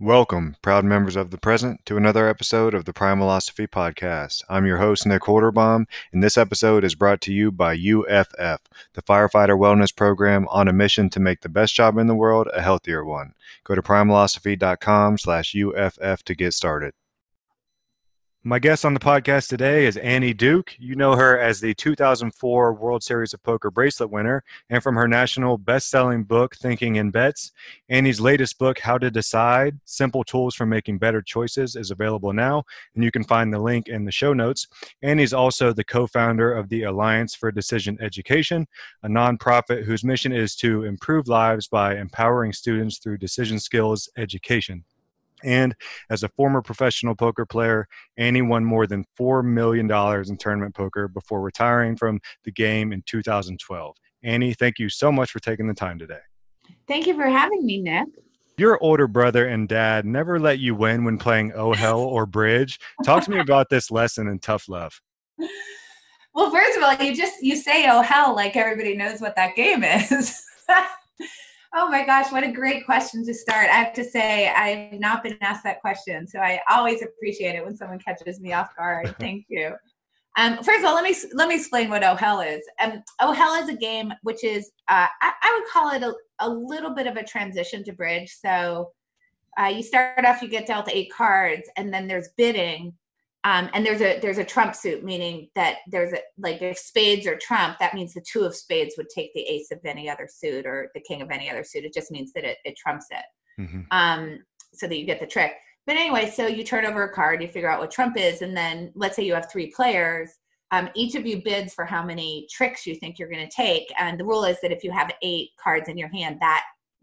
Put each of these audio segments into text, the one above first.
Welcome, proud members of the present, to another episode of the Primalosophy Podcast. I'm your host, Nick Holderbaum, and this episode is brought to you by UFF, the Firefighter Wellness Program on a mission to make the best job in the world a healthier one. Go to primalosophy.com slash UFF to get started. My guest on the podcast today is Annie Duke. You know her as the 2004 World Series of Poker bracelet winner and from her national best selling book, Thinking in Bets. Annie's latest book, How to Decide Simple Tools for Making Better Choices, is available now, and you can find the link in the show notes. Annie's also the co founder of the Alliance for Decision Education, a nonprofit whose mission is to improve lives by empowering students through decision skills education. And as a former professional poker player, Annie won more than $4 million in tournament poker before retiring from the game in 2012. Annie, thank you so much for taking the time today. Thank you for having me, Nick. Your older brother and dad never let you win when playing Oh Hell or Bridge. Talk to me about this lesson in tough love. Well, first of all, you just you say Oh Hell like everybody knows what that game is. Oh my gosh, what a great question to start. I have to say, I've not been asked that question, so I always appreciate it when someone catches me off guard. Thank you. Um, first of all, let me let me explain what Oh Hell is. Um, oh Hell is a game which is uh, I, I, would call it a, a little bit of a transition to bridge. So uh, you start off, you get dealt eight cards, and then there's bidding, um, and there's a there's a trump suit, meaning that there's a like if spades or trump, that means the two of spades would take the ace of any other suit or the king of any other suit. It just means that it, it trumps it, mm-hmm. um, so that you get the trick. But anyway, so you turn over a card, you figure out what trump is, and then let's say you have three players. Um, each of you bids for how many tricks you think you're going to take, and the rule is that if you have eight cards in your hand, that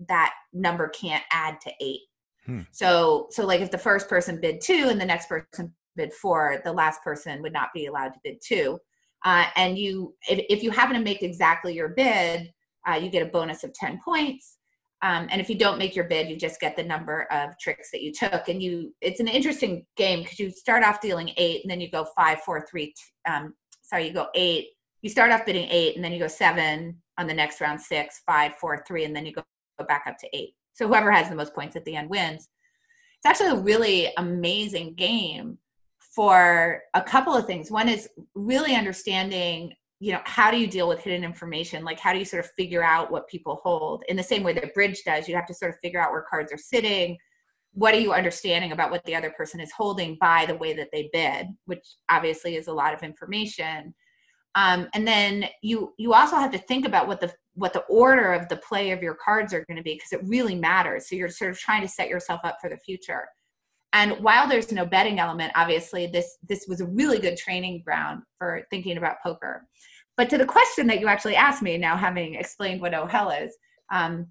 that number can't add to eight. Hmm. So, so like if the first person bid two and the next person bid four, the last person would not be allowed to bid two. Uh, and you, if, if, you happen to make exactly your bid, uh, you get a bonus of 10 points. Um, and if you don't make your bid, you just get the number of tricks that you took. And you, it's an interesting game because you start off dealing eight, and then you go five, four, three. Um, sorry, you go eight. You start off bidding eight, and then you go seven on the next round, six, five, four, three, and then you go, go back up to eight. So whoever has the most points at the end wins. It's actually a really amazing game for a couple of things. One is really understanding, you know, how do you deal with hidden information? Like, how do you sort of figure out what people hold in the same way that Bridge does? You have to sort of figure out where cards are sitting. What are you understanding about what the other person is holding by the way that they bid, which obviously is a lot of information. Um, and then you you also have to think about what the what the order of the play of your cards are going to be because it really matters. So you're sort of trying to set yourself up for the future and while there's no betting element obviously this this was a really good training ground for thinking about poker. But to the question that you actually asked me now having explained what oh hell is um,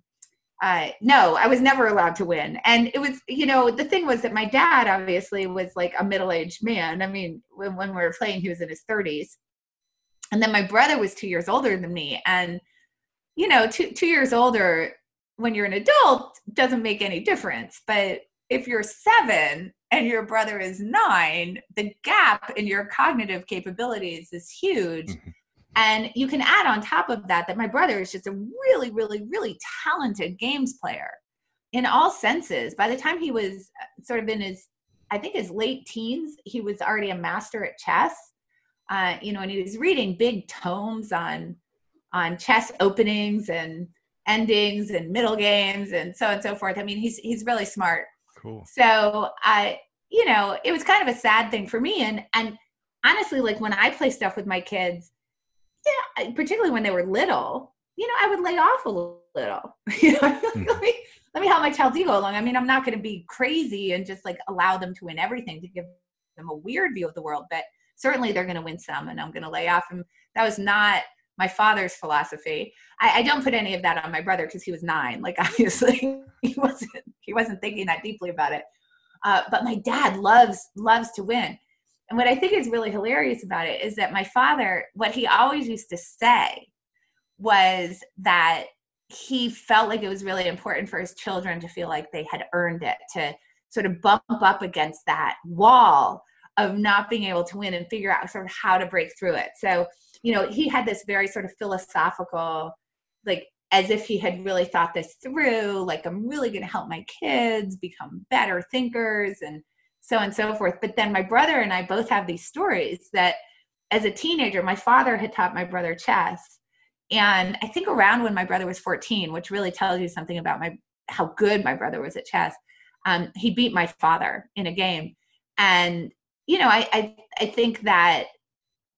uh, no i was never allowed to win. And it was you know the thing was that my dad obviously was like a middle-aged man. I mean when, when we were playing he was in his 30s and then my brother was two years older than me. And you know two, two years older when you're an adult doesn't make any difference. But if you're seven and your brother is nine, the gap in your cognitive capabilities is huge. Mm-hmm. And you can add on top of that that my brother is just a really, really, really talented games player in all senses. By the time he was uh, sort of in his, I think his late teens, he was already a master at chess. Uh, you know, and he was reading big tomes on on chess openings and endings and middle games and so on and so forth. I mean, he's he's really smart. Cool. So I, you know, it was kind of a sad thing for me. And and honestly, like when I play stuff with my kids, yeah, particularly when they were little, you know, I would lay off a little. you know, mm. let me let me help my child's ego along. I mean, I'm not going to be crazy and just like allow them to win everything to give them a weird view of the world, but certainly they're going to win some, and I'm going to lay off. And that was not my father's philosophy. I, I don't put any of that on my brother because he was nine. Like obviously he wasn't he wasn't thinking that deeply about it. Uh, but my dad loves loves to win. And what I think is really hilarious about it is that my father, what he always used to say was that he felt like it was really important for his children to feel like they had earned it, to sort of bump up against that wall of not being able to win and figure out sort of how to break through it. So you know, he had this very sort of philosophical, like as if he had really thought this through like i'm really going to help my kids become better thinkers and so on and so forth. But then my brother and i both have these stories that as a teenager my father had taught my brother chess. And i think around when my brother was 14 which really tells you something about my how good my brother was at chess um, he beat my father in a game. And you know I, I i think that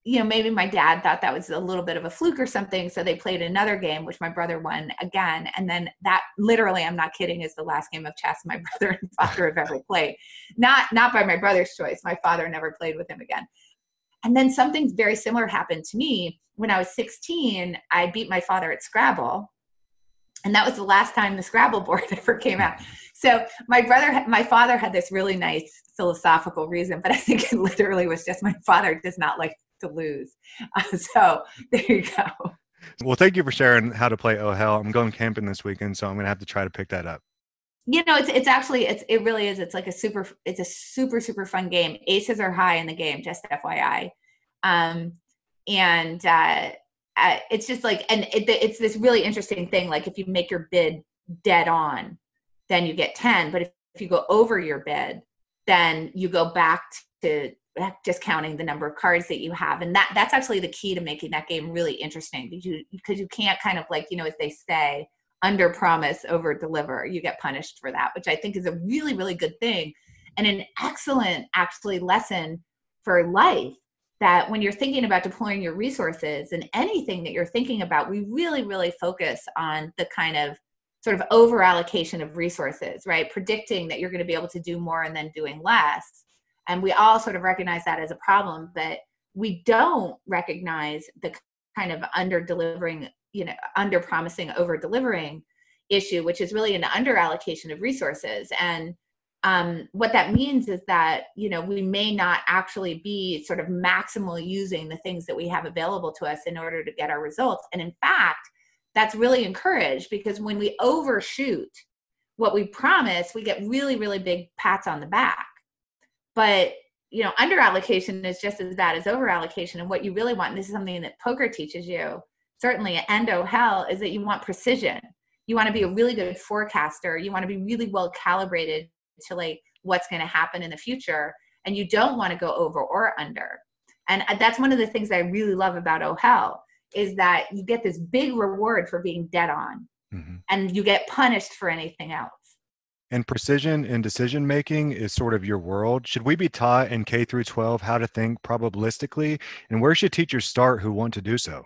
you know, maybe my dad thought that was a little bit of a fluke or something. So they played another game, which my brother won again. And then that literally, I'm not kidding, is the last game of chess my brother and father have ever played. Not not by my brother's choice. My father never played with him again. And then something very similar happened to me when I was 16. I beat my father at Scrabble. And that was the last time the Scrabble board ever came out. So my brother, my father had this really nice philosophical reason, but I think it literally was just my father does not like to lose. Uh, so there you go. Well, thank you for sharing how to play Oh Hell. I'm going camping this weekend, so I'm gonna have to try to pick that up. You know, it's it's actually it's it really is. It's like a super it's a super super fun game. Aces are high in the game, just FYI. Um, and uh, uh, it's just like and it, it's this really interesting thing. Like if you make your bid dead on, then you get ten. But if, if you go over your bid, then you go back to just counting the number of cards that you have and that that's actually the key to making that game really interesting because you because you can't kind of like you know as they say under promise over deliver you get punished for that which i think is a really really good thing and an excellent actually lesson for life that when you're thinking about deploying your resources and anything that you're thinking about we really really focus on the kind of sort of over allocation of resources right? Predicting that you're going to be able to do more and then doing less and we all sort of recognize that as a problem but we don't recognize the kind of under delivering you know under promising over delivering issue which is really an under allocation of resources. And um, what that means is that you know we may not actually be sort of maximally using the things that we have available to us in order to get our results. And in fact that's really encouraged because when we overshoot what we promise we get really really big pats on the back but you know, under allocation is just as bad as over allocation. And what you really want, and this is something that poker teaches you, certainly at Endo Hell, is that you want precision. You want to be a really good forecaster. You want to be really well calibrated to like what's going to happen in the future. And you don't want to go over or under. And uh, that's one of the things that I really love about Oh Hell is that you get this big reward for being dead on. Mm-hmm. And you get punished for anything else and precision in decision making is sort of your world. Should we be taught in K through 12 how to think probabilistically? And where should teachers start who want to do so?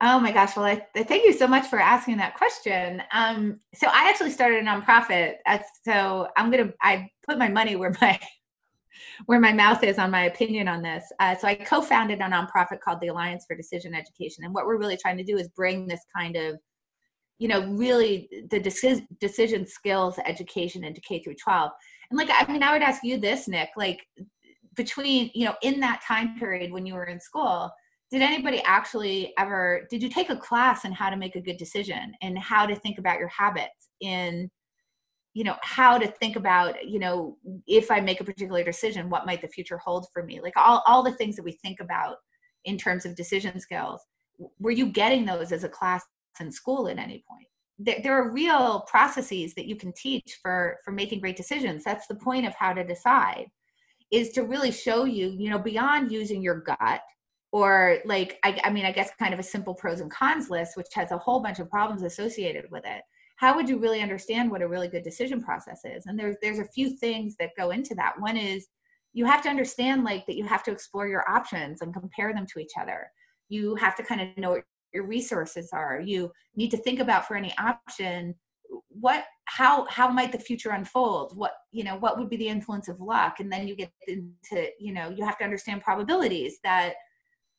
Oh my gosh. Well, I, I thank you so much for asking that question. Um, so I actually started a nonprofit. Uh, so I'm going to, I put my money where my, where my mouth is on my opinion on this. Uh, so I co-founded a nonprofit called the Alliance for Decision Education. And what we're really trying to do is bring this kind of you know really the decision decision skills education into k through 12 and like i mean i would ask you this nick like between you know in that time period when you were in school did anybody actually ever did you take a class on how to make a good decision and how to think about your habits in you know how to think about you know if i make a particular decision what might the future hold for me? Like all, all the things that we think about in terms of decision skills were you getting those as a class in school at any point. There, are real processes that you can teach for for making great decisions. That's the point of how to decide is to really show you you know beyond using your gut or like I, I mean i guess kind of a simple pros and cons list which has a whole bunch of problems associated with it. How would you really understand what a really good decision process is? And there's there's a few things that go into that. One is you have to understand like that you have to explore your options and compare them to each other. You have to kind of know what your resources are you need to think about for any option what how how might the future unfold? What you know what would be the influence of luck? And then you get into you know you have to understand probabilities that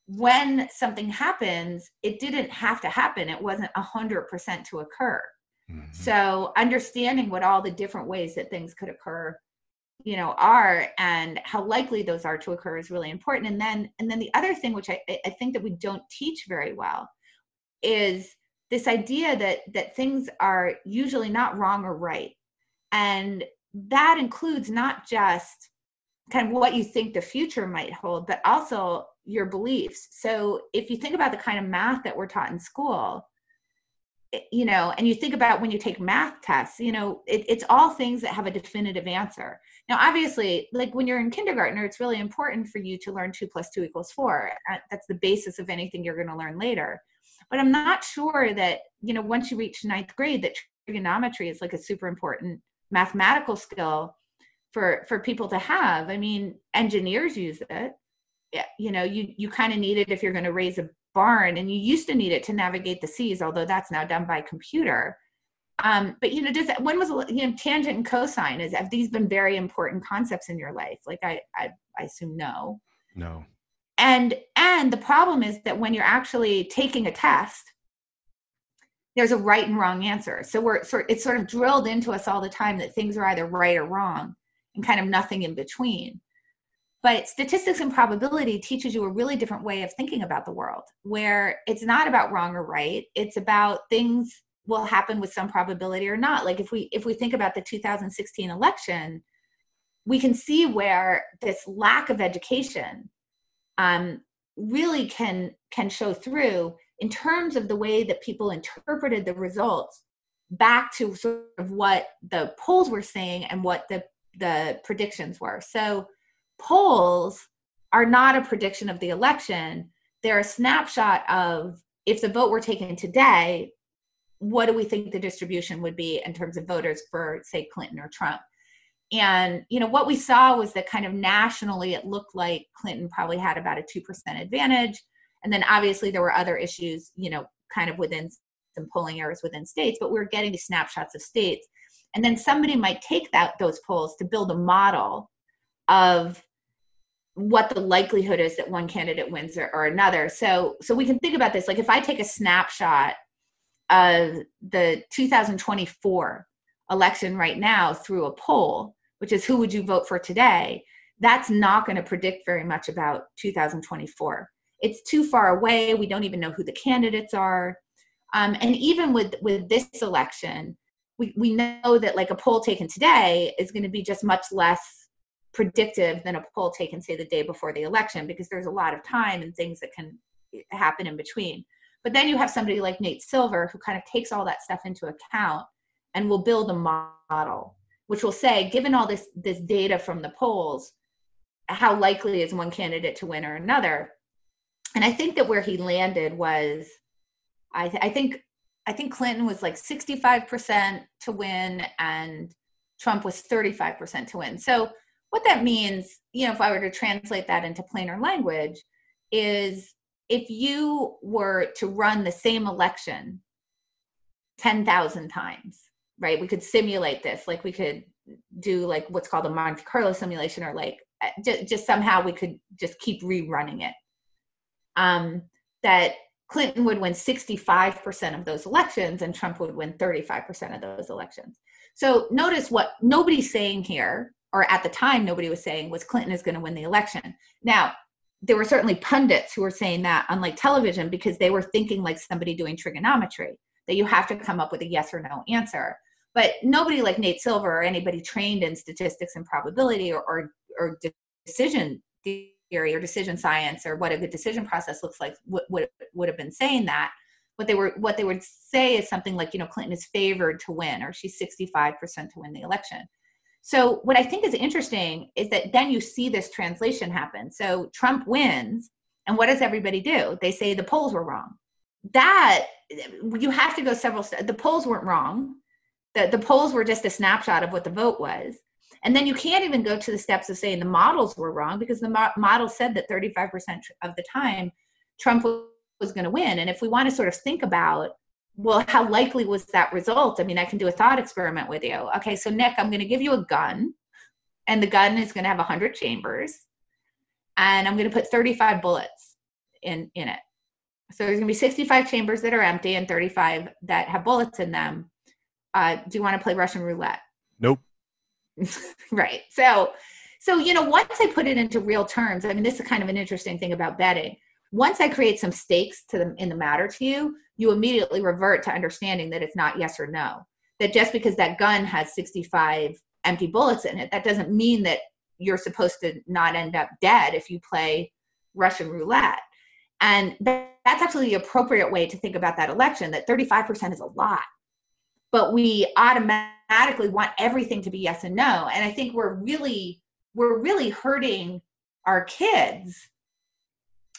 when something happens it didn't have to happen. It wasn't a hundred percent to occur. Mm-hmm. so understanding what all the different ways that things could occur you know are and how likely those are to occur is really important. And then and then the other thing which i, I think that we don't teach very well is this idea that that things are usually not wrong or right and that includes not just kind of what you think the future might hold but also your beliefs so if you think about the kind of math that we're taught in school you know, and you think about when you take math tests, you know, it, it's all things that have a definitive answer. Now, obviously, like when you're in kindergartner, it's really important for you to learn two plus two equals four. Uh, that's the basis of anything you're going to learn later. But I'm not sure that, you know, once you reach ninth grade, that trigonometry is like a super important mathematical skill for for people to have. I mean, engineers use it. Yeah, you know, you you kind of need it if you're going to raise a barn, and you used to need it to navigate the seas, although that's now done by computer. Um, but you know, does that, when was you know tangent and cosine? Is have these been very important concepts in your life? Like I I, I assume no. No. And and the problem is that when you're actually taking a test, there's a right and wrong answer. So we're sort it's sort of drilled into us all the time that things are either right or wrong, and kind of nothing in between. But statistics and probability teaches you a really different way of thinking about the world, where it's not about wrong or right. It's about things will happen with some probability or not like if we if we think about the 2016 election we can see where this lack of education um, really can can show through in terms of the way that people interpreted the results back to sort of what the polls were saying and what the the predictions were. So polls are not a prediction of the election. They're a snapshot of if the vote were taken today what do we think the distribution would be in terms of voters for say clinton or trump and you know what we saw was that kind of nationally it looked like clinton probably had about a 2% advantage. And then obviously there were other issues you know kind of within some polling errors within states but we were getting these snapshots of states. And then somebody might take that those polls to build a model of what the likelihood is that one candidate wins or, or another. So so we can think about this like if i take a snapshot of the 2024 election right now through a poll, which is who would you vote for today, that's not going to predict very much about 2024. It's too far away. We don't even know who the candidates are. Um, and even with, with this election, we, we know that like a poll taken today is going to be just much less predictive than a poll taken, say, the day before the election, because there's a lot of time and things that can happen in between. But then you have somebody like Nate Silver who kind of takes all that stuff into account and will build a model, which will say, given all this this data from the polls, how likely is one candidate to win or another? And I think that where he landed was, I, th- I think I think Clinton was like 65% to win and Trump was 35% to win. So what that means, you know, if I were to translate that into plainer language, is if you were to run the same election 10,000 times, right? We could simulate this, like we could do like what's called a Monte Carlo simulation, or like just, just somehow we could just keep rerunning it. Um, that Clinton would win 65% of those elections and Trump would win 35% of those elections. So notice what nobody's saying here, or at the time nobody was saying, was Clinton is going to win the election. Now, there were certainly pundits who were saying that on like television because they were thinking like somebody doing trigonometry that you have to come up with a yes or no answer but nobody like nate silver or anybody trained in statistics and probability or, or, or decision theory or decision science or what a good decision process looks like would, would, would have been saying that what they were what they would say is something like you know clinton is favored to win or she's 65% to win the election so what I think is interesting is that then you see this translation happen. So Trump wins, and what does everybody do? They say the polls were wrong. That you have to go several steps. The polls weren't wrong. The, the polls were just a snapshot of what the vote was. And then you can't even go to the steps of saying the models were wrong because the mo- model said that 35% of the time Trump was going to win. And if we want to sort of think about well, how likely was that result? I mean, I can do a thought experiment with you. Okay, so Nick, I'm going to give you a gun, and the gun is going to have 100 chambers, and I'm going to put 35 bullets in in it. So there's going to be 65 chambers that are empty and 35 that have bullets in them. Uh, do you want to play Russian roulette? Nope. right. So, so you know, once I put it into real terms, I mean, this is kind of an interesting thing about betting once I create some stakes to them in the matter to you, you immediately revert to understanding that it's not yes or no. That just because that gun has 65 empty bullets in it, that doesn't mean that you're supposed to not end up dead if you play Russian roulette. And that's actually the appropriate way to think about that election that 35% is a lot. But we automatically want everything to be yes and no. And I think we're really, we're really hurting our kids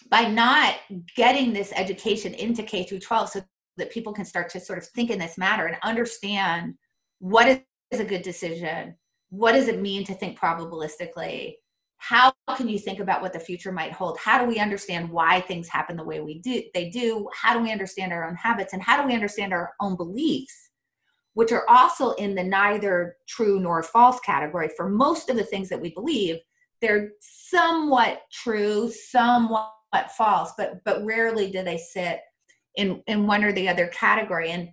by not getting this education into K through 12 so that people can start to sort of think in this matter and understand what is a good decision, what does it mean to think probabilistically, how can you think about what the future might hold how do we understand why things happen the way we do they do how do we understand our own habits and how do we understand our own beliefs which are also in the neither true nor false category for most of the things that we believe they're somewhat true somewhat false but but rarely do they sit in in one or the other category and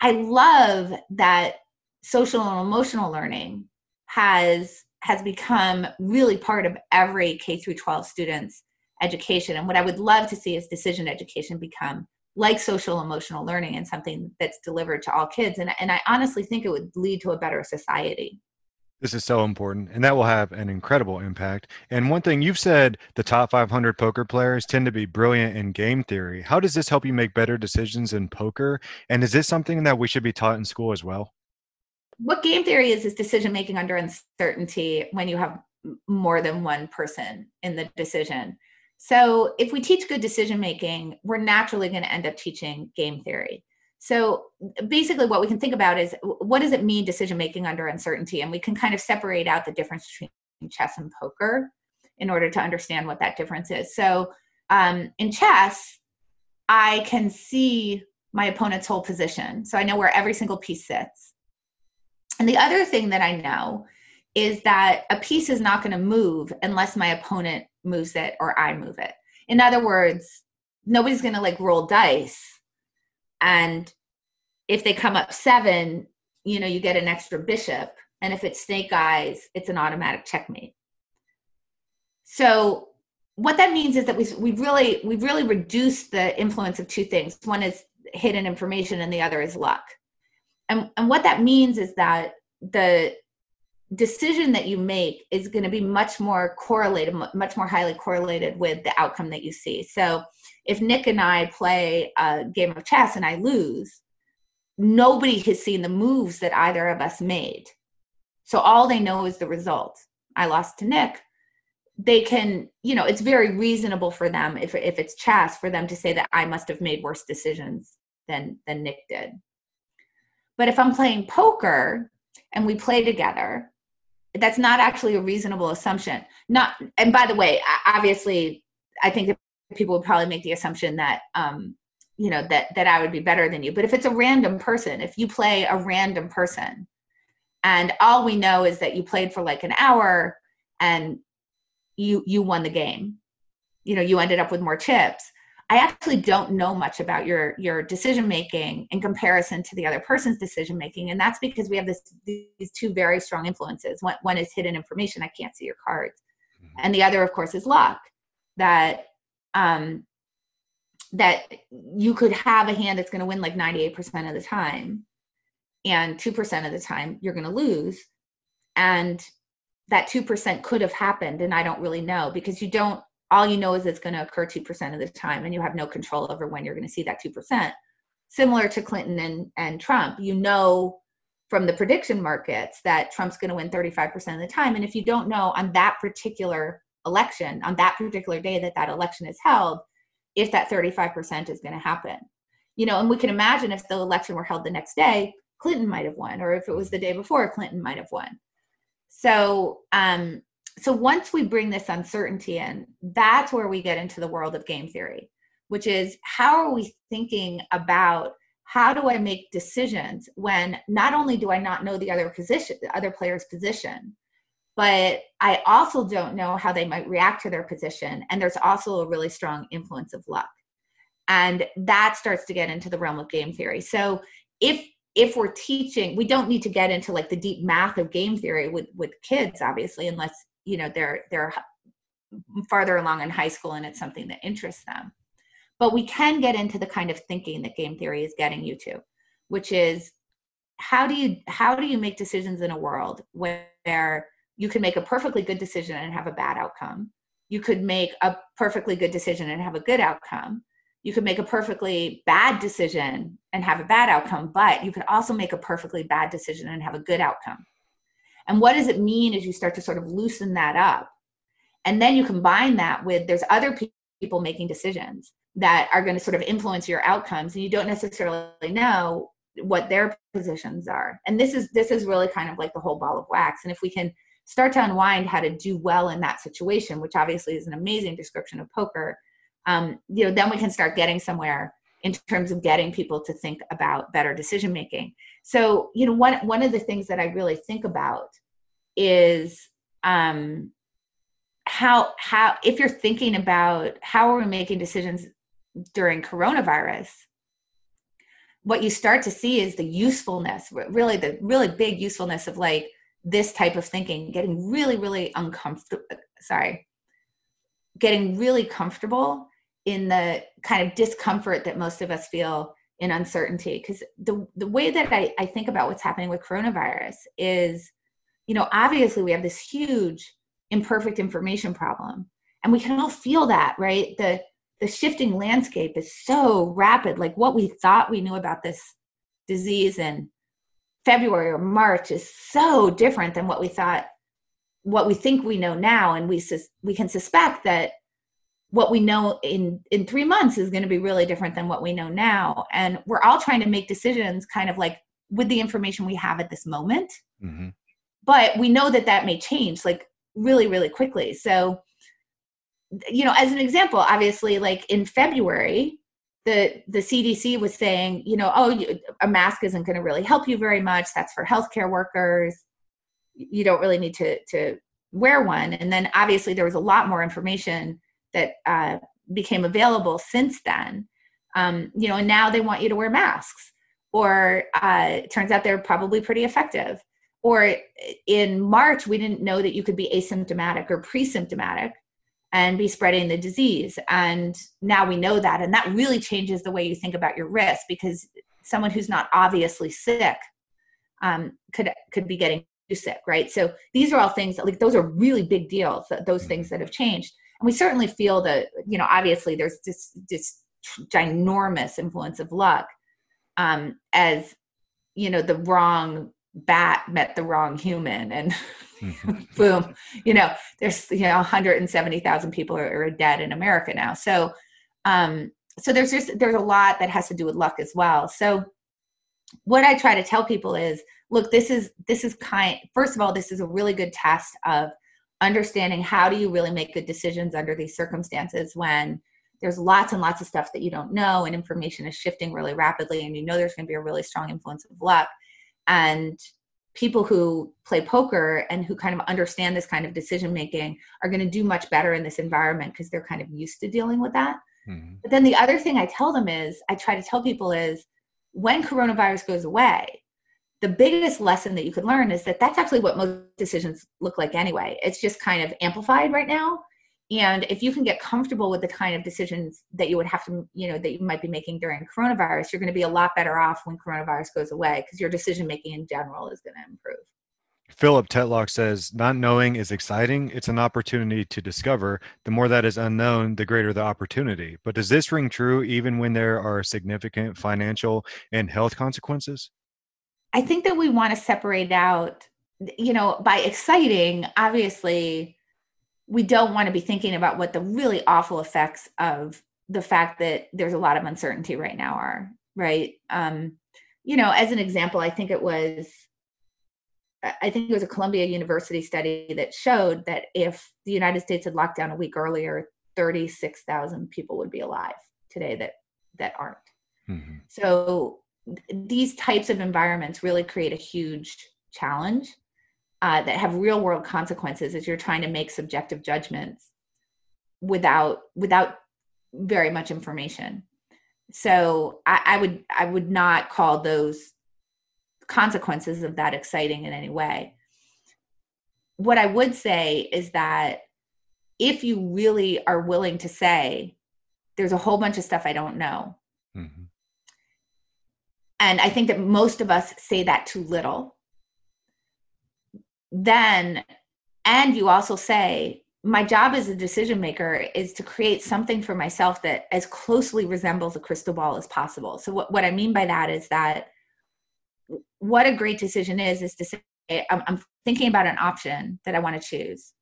i love that social and emotional learning has has become really part of every K through 12 student's education. And what I would love to see is decision education become like social emotional learning and something that's delivered to all kids. And, and I honestly think it would lead to a better society. This is so important, and that will have an incredible impact. And one thing you've said the top 500 poker players tend to be brilliant in game theory. How does this help you make better decisions in poker? And is this something that we should be taught in school as well? what game theory is is decision making under uncertainty when you have more than one person in the decision so if we teach good decision making we're naturally going to end up teaching game theory. So basically what we can think about is what does it mean decision making under uncertainty? And we can kind of separate out the difference between chess and poker in order to understand what that difference is. So um, in chess i can see my opponent's whole position. So i know where every single piece sits. And the other thing that I know is that a piece is not going to move unless my opponent moves it or I move it. In other words, nobody's going to like roll dice and if they come up 7, you know, you get an extra bishop and if it's snake eyes, it's an automatic checkmate. So what that means is that we we've really we've really reduced the influence of two things. One is hidden information and the other is luck and, and what that means is that the decision that you make is going to be much more correlated much more highly correlated with the outcome that you see. So if nick and i play a game of chess and i lose nobody has seen the moves that either of us made. So all they know is the result. I lost to nick. They can you know it's very reasonable for them if, if it's chess for them to say that i must have made worse decisions than than nick did. But if I'm playing poker and we play together, that's not actually a reasonable assumption. Not, and by the way, obviously, I think that people would probably make the assumption that, um, you know, that that I would be better than you. But if it's a random person, if you play a random person, and all we know is that you played for like an hour and you you won the game, you know, you ended up with more chips I actually don't know much about your your decision making in comparison to the other person's decision making, and that's because we have this these two very strong influences. One one is hidden information; I can't see your cards, mm-hmm. and the other, of course, is luck. That um, that you could have a hand that's going to win like ninety eight percent of the time, and two percent of the time you're going to lose, and that two percent could have happened, and I don't really know because you don't all you know is it's going to occur 2% of the time and you have no control over when you're going to see that 2% similar to clinton and, and trump you know from the prediction markets that trump's going to win 35% of the time. And if you don't know on that particular election on that particular day that that election is held if that 35% is going to happen. You know and we can imagine if the election were held the next day clinton might have won or if it was the day before clinton might have won. So um so once we bring this uncertainty in, that's where we get into the world of game theory, which is how are we thinking about how do I make decisions when not only do I not know the other position, the other player's position, but I also don't know how they might react to their position. And there's also a really strong influence of luck. And that starts to get into the realm of game theory. So if if we're teaching, we don't need to get into like the deep math of game theory with with kids, obviously, unless you know they're they're farther along in high school and it's something that interests them. But we can get into the kind of thinking that game theory is getting you to which is how do you how do you make decisions in a world where you can make a perfectly good decision and have a bad outcome? You could make a perfectly good decision and have a good outcome. You could make a perfectly bad decision and have a bad outcome but you could also make a perfectly bad decision and have a good outcome and what does it mean as you start to sort of loosen that up? And then you combine that with there's other people making decisions that are going to sort of influence your outcomes and you don't necessarily know what their positions are. And this is this is really kind of like the whole ball of wax. And if we can start to unwind how to do well in that situation which obviously is an amazing description of poker um, you know then we can start getting somewhere in terms of getting people to think about better decision making. So you know one one of the things that i really think about is um how how if you're thinking about how are we making decisions during coronavirus what you start to see is the usefulness really the really big usefulness of like this type of thinking getting really really uncomfortable sorry getting really comfortable in the kind of discomfort that most of us feel in uncertainty. Because the the way that I, I think about what's happening with coronavirus is you know obviously we have this huge imperfect information problem and we can all feel that right? The the shifting landscape is so rapid. Like what we thought we knew about this disease in february or march is so different than what we thought what we think we know now and we sus- we can suspect that what we know in in 3 months is going to be really different than what we know now. And we're all trying to make decisions kind of like with the information we have at this moment. Mm-hmm. but we know that that may change like really really quickly. So you know as an example obviously like in february the the cdc was saying you know oh you, a mask isn't going to really help you very much. That's for healthcare workers. You don't really need to to wear one. And then obviously there was a lot more information that uh, became available since then um, you know and now they want you to wear masks or uh, it turns out they're probably pretty effective or in march we didn't know that you could be asymptomatic or pre-symptomatic and be spreading the disease. And now we know that. And that really changes the way you think about your risk because someone who's not obviously sick um, could could be getting sick, right? So these are all things that, like those are really big deals. Those things that have changed, we certainly feel that you know obviously there's this this ginormous influence of luck um, as you know the wrong bat met the wrong human and mm-hmm. boom you know there's you know 170,000 people are, are, dead in America now so um so there's just there's a lot that has to do with luck as well so what I try to tell people is look this is this is kind first of all this is a really good test of understanding how do you really make good decisions under these circumstances when there's lots and lots of stuff that you don't know and information is shifting really rapidly and you know there's going to be a really strong influence of luck and people who play poker and who kind of understand this kind of decision making are going to do much better in this environment because they're kind of used to dealing with that mm-hmm. but then the other thing i tell them is i try to tell people is when coronavirus goes away the biggest lesson that you could learn is that that's actually what most decisions look like anyway. It's just kind of amplified right now. And if you can get comfortable with the kind of decisions that you would have to you know that you might be making during coronavirus you're going to be a lot better off when coronavirus goes away because your decision making in general is going to improve. Philip tetlock says not knowing is exciting. It's an opportunity to discover. The more that is unknown the greater the opportunity. But does this ring true even when there are significant financial and health consequences i think that we want to separate out you know by exciting obviously we don't want to be thinking about what the really awful effects of the fact that there's a lot of uncertainty right now are right um you know as an example i think it was i think it was a columbia university study that showed that if the united states had locked down a week earlier 36,000 people would be alive today that that aren't mm-hmm. so these types of environments really create a huge challenge uh, that have real world consequences as you're trying to make subjective judgments without without very much information so I, I would i would not call those consequences of that exciting in any way what i would say is that if you really are willing to say there's a whole bunch of stuff i don't know mm-hmm. And i think that most of us say that too little then and you also say my job as a decision maker is to create something for myself that as closely resembles a crystal ball as possible. So what, what I mean by that is that what a great decision is is to say I'm, I'm thinking about an option that I want to choose,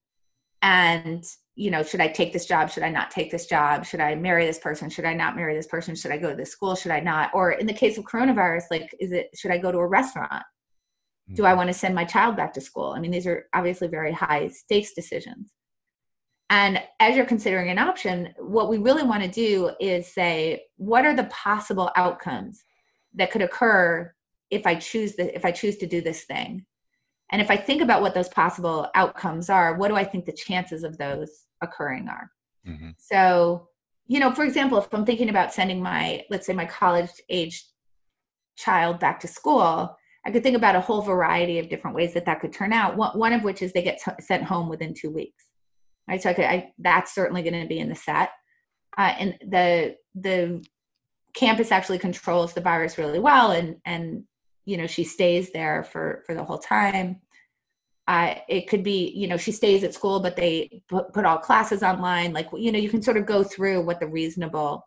and you know, should I take this job? Should I not take this job? Should I marry this person? Should I not marry this person? Should I go to this school? Should I not? Or in the case of coronavirus, like, is it should I go to a restaurant? Do I mm-hmm. want to send my child back to school? I mean, these are obviously very high stakes decisions. And as you're considering an option, what we really want to do is say, what are the possible outcomes that could occur if I choose the, if I choose to do this thing? And if I think about what those possible outcomes are, what do I think the chances of those occurring are? Mm-hmm. So, you know, for example, if I'm thinking about sending my, let's say, my college age child back to school, I could think about a whole variety of different ways that that could turn out. One, of which is they get sent home within two weeks right? So I could, I, that's certainly going to be in the set. Uh, and the the campus actually controls the virus really well, and and you know she stays there for for the whole time. Uh, it could be you know she stays at school, but they put, put all classes online. Like you know you can sort of go through what the reasonable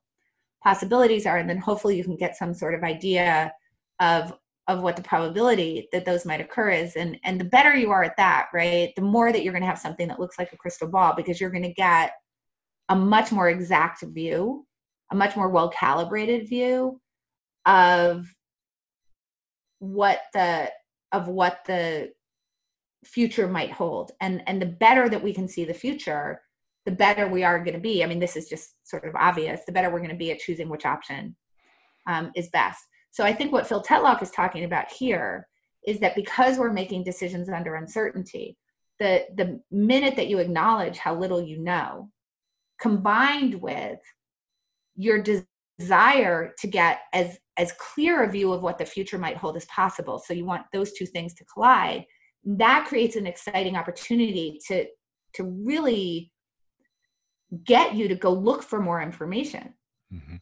possibilities are, and then hopefully you can get some sort of idea of of what the probability that those might occur is and and the better you are at that right the more that you're going to have something that looks like a crystal ball because you're going to get a much more exact view a much more well calibrated view of what the of what the future might hold. And and the better that we can see the future the better we are going to be. I mean this is just sort of obvious. The better we're going to be at choosing which option um, is best. So I think what Phil Tetlock is talking about here is that because we're making decisions under uncertainty, the, the minute that you acknowledge how little you know, combined with your desire to get as, as clear a view of what the future might hold as possible, so you want those two things to collide, that creates an exciting opportunity to, to really get you to go look for more information. Mm-hmm.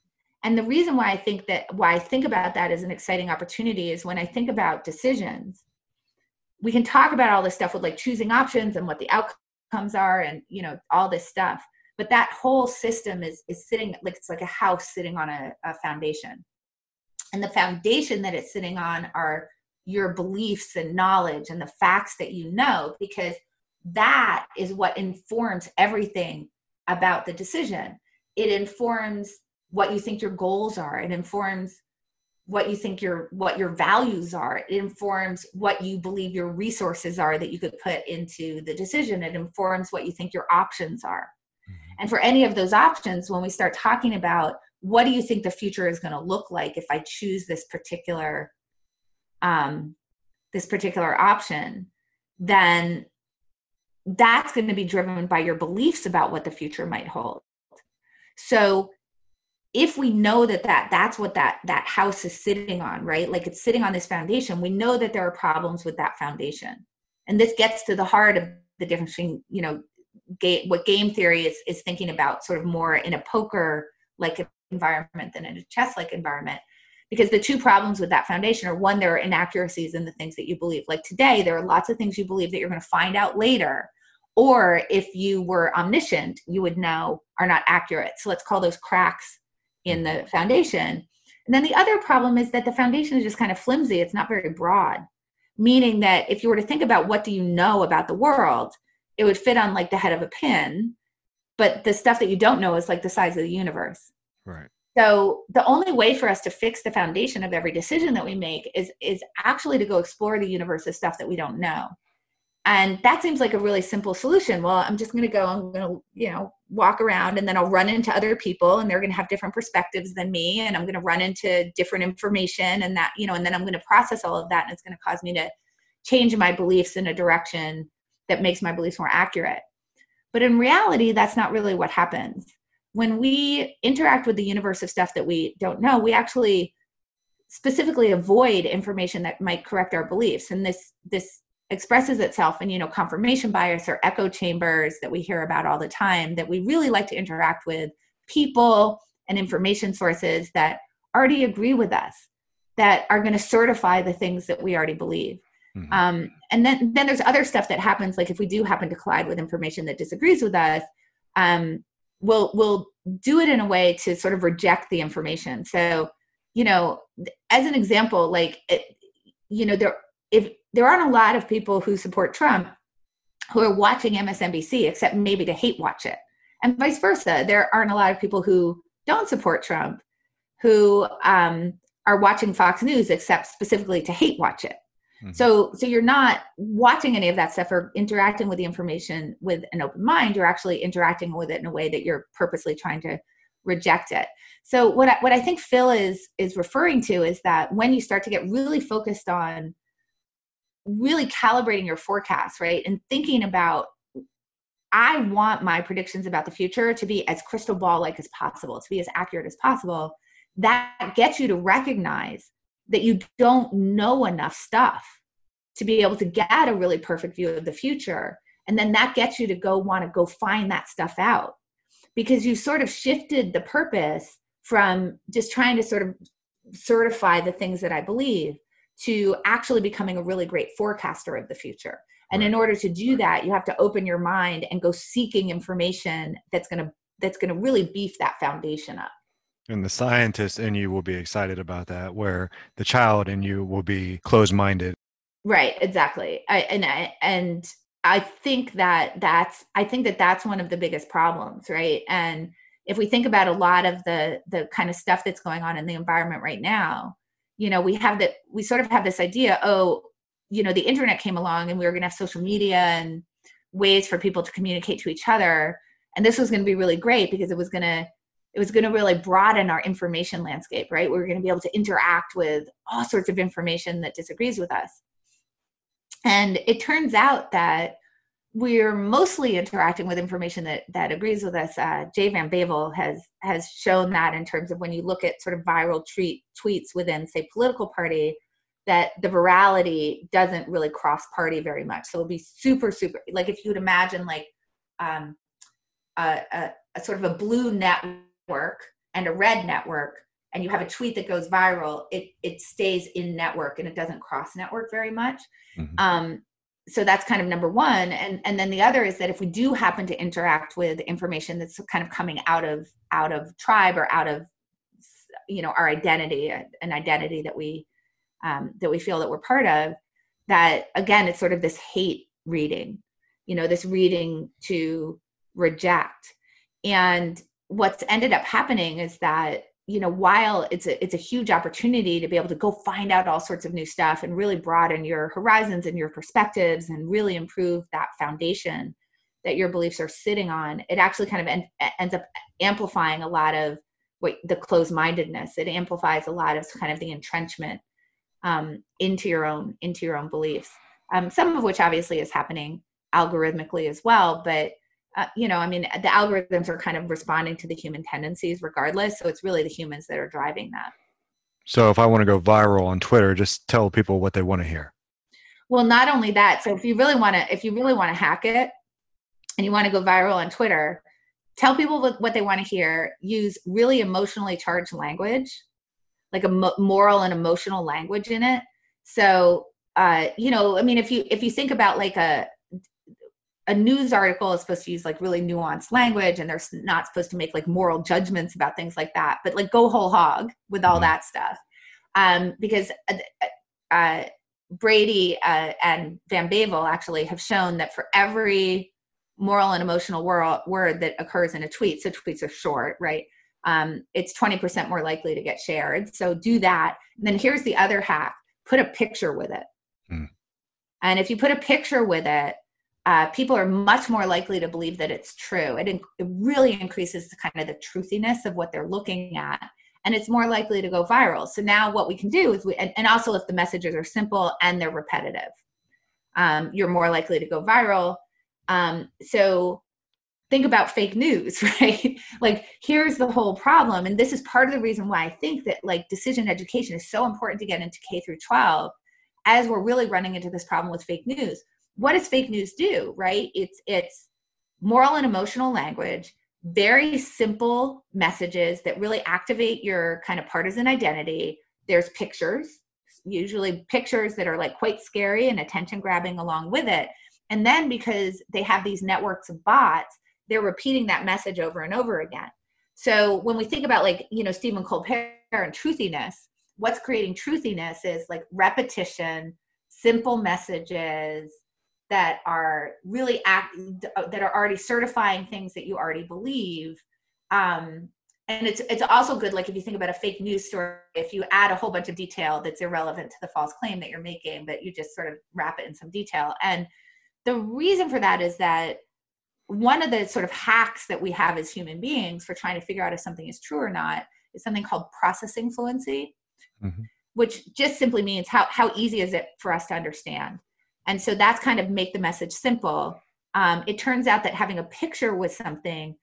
And the reason why i think that why i think about that as an exciting opportunity is when i think about decisions we can talk about all this stuff with like choosing options and what the outcomes are and you know all this stuff but that whole system is is sitting like it's like a house sitting on a, a foundation. And the foundation that it's sitting on are your beliefs and knowledge and the facts that you know because that is what informs everything about the decision. It informs what you think your goals are. It informs what you think your what your values are. It informs what you believe your resources are that you could put into the decision. It informs what you think your options are. And for any of those options when we start talking about what do you think the future is going to look like if i choose this particular um this particular option then that's going to be driven by your beliefs about what the future might hold. So if we know that that that's what that that house is sitting on right? Like it's sitting on this foundation we know that there are problems with that foundation. And this gets to the heart of the difference between you know game, what game theory is is thinking about sort of more in a poker like environment than in a chess like environment. Because the two problems with that foundation are one there are inaccuracies in the things that you believe. Like today there are lots of things you believe that you're going to find out later. Or if you were omniscient you would know are not accurate. So let's call those cracks in the foundation. And then the other problem is that the foundation is just kind of flimsy, it's not very broad, meaning that if you were to think about what do you know about the world, it would fit on like the head of a pin, but the stuff that you don't know is like the size of the universe. Right. So the only way for us to fix the foundation of every decision that we make is is actually to go explore the universe of stuff that we don't know and that seems like a really simple solution well i'm just going to go i'm going to you know walk around and then i'll run into other people and they're going to have different perspectives than me and i'm going to run into different information and that you know and then i'm going to process all of that and it's going to cause me to change my beliefs in a direction that makes my beliefs more accurate. But in reality that's not really what happens. When we interact with the universe of stuff that we don't know we actually specifically avoid information that might correct our beliefs. And this this expresses itself in you know confirmation bias or echo chambers that we hear about all the time that we really like to interact with people and information sources that already agree with us that are going to certify the things that we already believe. Mm-hmm. um, and then then there's other stuff that happens like if we do happen to collide with information that disagrees with us um, we'll we'll do it in a way to sort of reject the information. So you know as an example like it, you know there if there aren't a lot of people who support trump who are watching msnbc except maybe to hate watch it. And vice versa there aren't a lot of people who don't support trump who um, are watching fox news except specifically to hate watch it Mm-hmm. So so you're not watching any of that stuff or interacting with the information with an open mind. You're actually interacting with it in a way that you're purposely trying to reject it. So what I, what I think Phil is is referring to is that when you start to get really focused on really calibrating your forecast, right, and thinking about I want my predictions about the future to be as crystal ball like as possible, to be as accurate as possible. That gets you to recognize that you don't know enough stuff to be able to get a really perfect view of the future. And then that gets you to go want to go find that stuff out because you sort of shifted the purpose from just trying to sort of certify the things that i believe to actually becoming a really great forecaster of the future. And right. in order to do that you have to open your mind and go seeking information that's going to that's going to really beef that foundation up and the scientist in you will be excited about that, where the child in you will be closed minded. Right, exactly. I, and I, and I think that that's I think that that's one of the biggest problems, right? And if we think about a lot of the the kind of stuff that's going on in the environment right now, you know, we have that we sort of have this idea, oh, you know, the internet came along and we were going to have social media and ways for people to communicate to each other, and this was going to be really great because it was going to it was going to really broaden our information landscape, right? We are going to be able to interact with all sorts of information that disagrees with us. And it turns out that we're mostly interacting with information that that agrees with us. Uh, Jay Van Bavel has has shown that in terms of when you look at sort of viral tweet, tweets within, say, political party, that the virality doesn't really cross party very much. So it'll be super, super like if you would imagine like um, a, a, a sort of a blue network network and a red network and you have a tweet that goes viral it it stays in network and it doesn't cross network very much. Mm-hmm. um, so that's kind of number one. And and then the other is that if we do happen to interact with information that's kind of coming out of out of tribe or out of you know our identity an identity that we um, that we feel that we're part of that again it's sort of this hate reading you know this reading to reject. And what's ended up happening is that you know while it's a it's a huge opportunity to be able to go find out all sorts of new stuff and really broaden your horizons and your perspectives and really improve that foundation that your beliefs are sitting on it actually kind of en- ends up amplifying a lot of what the closed-mindedness. It amplifies a lot of kind of the entrenchment um, into your own into your own beliefs. Um, some of which obviously is happening algorithmically as well but uh, you know, I mean, the algorithms are kind of responding to the human tendencies regardless. So it's really the humans that are driving that. So if I want to go viral on Twitter, just tell people what they want to hear. Well, not only that. So if you really want to, if you really want to hack it and you want to go viral on Twitter, tell people what, what they want to hear. Use really emotionally charged language, like a mo- moral and emotional language in it. So, uh, you know, I mean, if you if you think about like a a news article is supposed to use like really nuanced language and they're not supposed to make like moral judgments about things like that but like go whole hog with all mm-hmm. that stuff um, because uh, uh, brady uh, and van bavel actually have shown that for every moral and emotional wor- word that occurs in a tweet so tweets are short right um, it's 20% more likely to get shared so do that and then here's the other hack put a picture with it mm. and if you put a picture with it uh, people are much more likely to believe that it's true. It, in, it really increases the kind of the truthiness of what they're looking at, and it's more likely to go viral. So now what we can do is we, and, and also if the messages are simple and they're repetitive, um, you're more likely to go viral. Um, so think about fake news, right? like here's the whole problem, and this is part of the reason why I think that like decision education is so important to get into K through 12, as we're really running into this problem with fake news what does fake news do right it's it's moral and emotional language very simple messages that really activate your kind of partisan identity there's pictures usually pictures that are like quite scary and attention grabbing along with it. And then because they have these networks of bots, they're repeating that message over and over again. So when we think about like, you know, Stephen Colbert and truthiness, what's creating truthiness is like repetition, simple messages that are really act that are already certifying things that you already believe. Um, and it's it's also good like if you think about a fake news story if you add a whole bunch of detail that's irrelevant to the false claim that you're making but you just sort of wrap it in some detail and the reason for that is that one of the sort of hacks that we have as human beings for trying to figure out if something is true or not is something called processing fluency mm-hmm. which just simply means how, how easy is it for us to understand and so that's kind of make the message simple. Um, it turns out that having a picture with something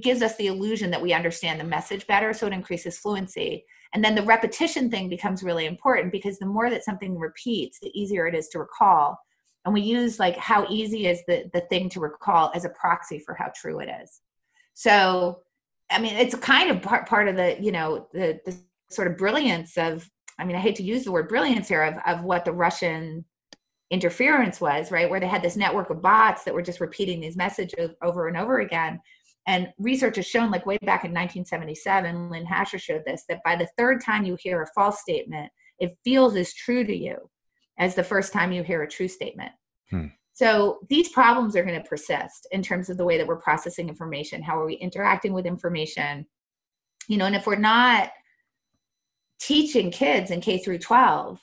gives us the illusion that we understand the message better so it increases fluency. And then the repetition thing becomes really important because the more that something repeats the easier it is to recall. And we use like how easy is the the thing to recall as a proxy for how true it is. So i mean it's kind of part, part of the you know the, the sort of brilliance of i mean i hate to use the word brilliance here of, of what the russian interference was right where they had this network of bots that were just repeating these messages over and over again and research has shown like way back in 1977 lynn hasher showed this that by the third time you hear a false statement it feels as true to you as the first time you hear a true statement. Hmm. So these problems are going to persist in terms of the way that we're processing information. How are we interacting with information? You know, and if we're not teaching kids in K through 12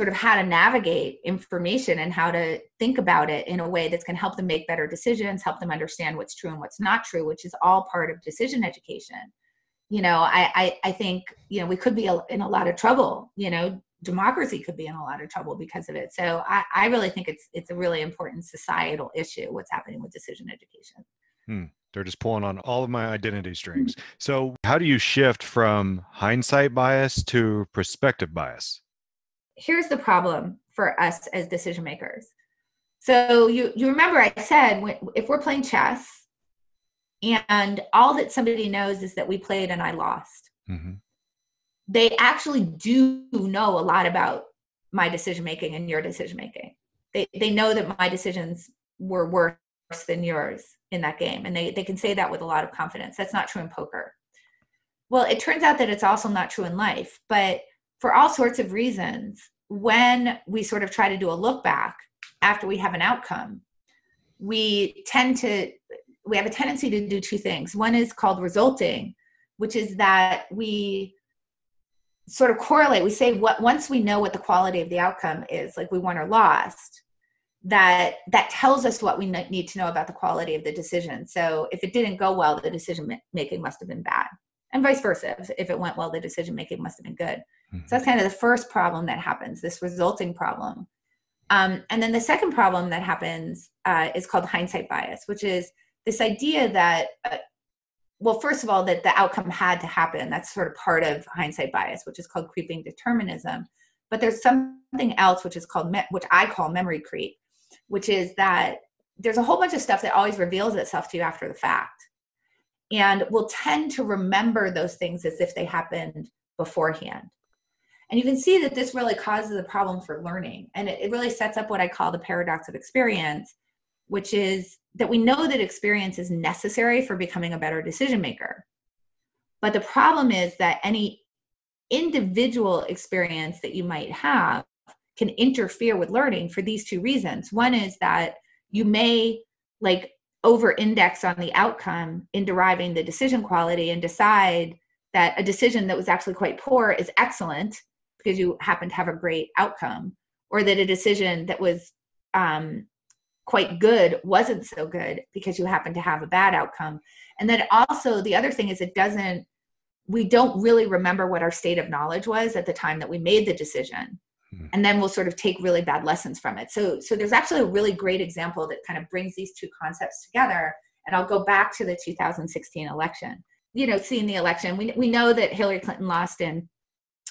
sort of how to navigate information and how to think about it in a way that's going to help them make better decisions, help them understand what's true and what's not true, which is all part of decision education. You know, I I, I think you know we could be in a lot of trouble. You know, democracy could be in a lot of trouble because of it. So I, I really think it's it's a really important societal issue what's happening with decision education. Hmm. They're just pulling on all of my identity strings. So how do you shift from hindsight bias to perspective bias? Here's the problem for us as decision makers. So you you remember I said when, if we're playing chess and all that somebody knows is that we played and I lost. Mm-hmm they actually do know a lot about my decision making and your decision making. They they know that my decisions were worse than yours in that game, and they they can say that with a lot of confidence. That's not true in poker. Well, it turns out that it's also not true in life, but for all sorts of reasons, when we sort of try to do a look back after we have an outcome, we tend to we have a tendency to do two things. One is called resulting, which is that we sort of correlate. We say what once we know what the quality of the outcome is like we won or lost that that tells us what we need to know about the quality of the decision. So if it didn't go well the decision making must have been bad and vice versa. If it went well the decision making must have been good mm-hmm. so that's kind of the first problem that happens this resulting problem. Um, and then the second problem that happens uh, is called hindsight bias which is this idea that uh, well first of all that the outcome had to happen. That's sort of part of hindsight bias which is called creeping determinism. But there's something else which is called me- which i call memory creep which is that there's a whole bunch of stuff that always reveals itself to you after the fact and we'll tend to remember those things as if they happened beforehand and you can see that this really causes a problem for learning and it, it really sets up what i call the paradox of experience which is that we know that experience is necessary for becoming a better decision maker. But the problem is that any individual experience that you might have can interfere with learning for these two reasons. One is that you may like over index on the outcome in deriving the decision quality and decide that a decision that was actually quite poor is excellent because you happen to have a great outcome or that a decision that was um, quite good wasn't so good because you happen to have a bad outcome. And then also the other thing is it doesn't we don't really remember what our state of knowledge was at the time that we made the decision. Hmm. and then we'll sort of take really bad lessons from it. So so there's actually a really great example that kind of brings these two concepts together. And i'll go back to the 2016 election. You know seeing the election we, we know that hillary clinton lost in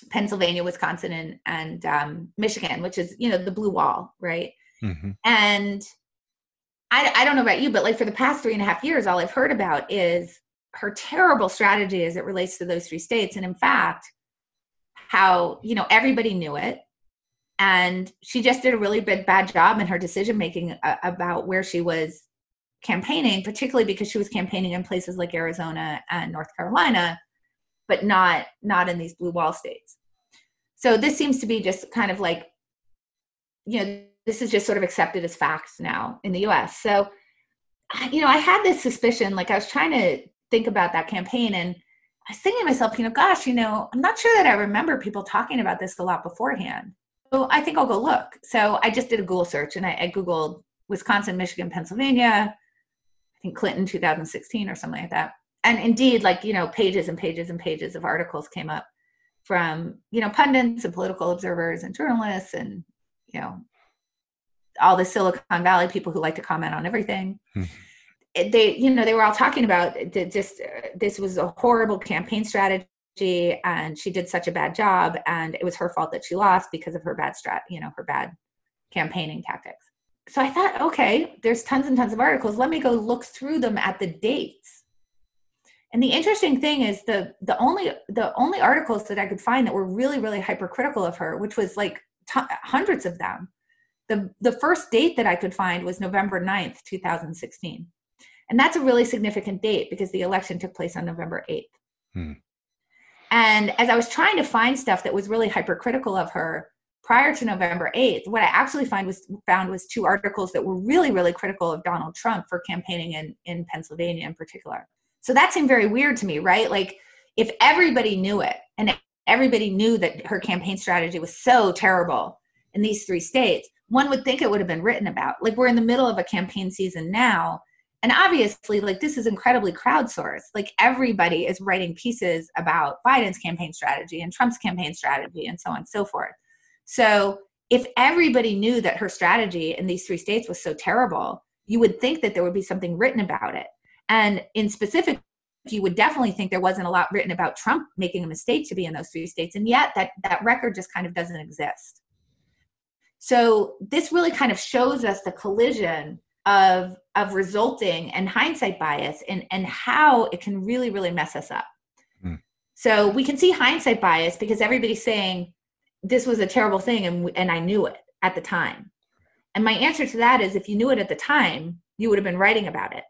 pennsylvania wisconsin and, and um, michigan which is you know the blue wall right mm-hmm. and I, I don't know about you, but like for the past three and a half years, all I've heard about is her terrible strategy as it relates to those three states. And in fact, how you know everybody knew it and she just did a really bad, bad job in her decision making uh, about where she was campaigning particularly because she was campaigning in places like arizona and north carolina but not not in these blue wall states so this seems to be just kind of like you know this is just sort of accepted as facts now in the us so you know i had this suspicion like i was trying to think about that campaign and i was thinking to myself you know gosh you know i'm not sure that i remember people talking about this a lot beforehand. So i think i'll go look. So i just did a google search and i, I googled wisconsin michigan pennsylvania i think clinton 2016 or something like that. And indeed like you know pages and pages and pages of articles came up from you know pundits and political observers and journalists and you know all the silicon valley people who like to comment on everything. Hmm. they you know they were all talking about just uh, this was a horrible campaign strategy and she did such a bad job and it was her fault that she lost because of her bad strat you know her bad campaigning tactics. So i thought okay there's tons and tons of articles. Let me go look through them at the dates and the interesting thing is the the only the only articles that i could find that were really really hypercritical of her which was like t- hundreds of them the the first date that i could find was november 9th 2016 and that's a really significant date because the election took place on november 8th hmm. and as i was trying to find stuff that was really hypercritical of her prior to november 8th what i actually find was found was two articles that were really really critical of donald trump for campaigning in in pennsylvania in particular so that seemed very weird to me, right? Like if everybody knew it and everybody knew that her campaign strategy was so terrible in these three states, one would think it would have been written about. Like we're in the middle of a campaign season now. And obviously, like this is incredibly crowdsourced. Like everybody is writing pieces about Biden's campaign strategy and Trump's campaign strategy and so on and so forth. So if everybody knew that her strategy in these three states was so terrible, you would think that there would be something written about it. And in specific, you would definitely think there wasn't a lot written about Trump making a mistake to be in those three states. And yet that, that record just kind of doesn't exist. So this really kind of shows us the collision of, of resulting and hindsight bias and, and how it can really, really mess us up. Mm. So we can see hindsight bias because everybody's saying this was a terrible thing and, and I knew it at the time. And my answer to that is if you knew it at the time, you would have been writing about it.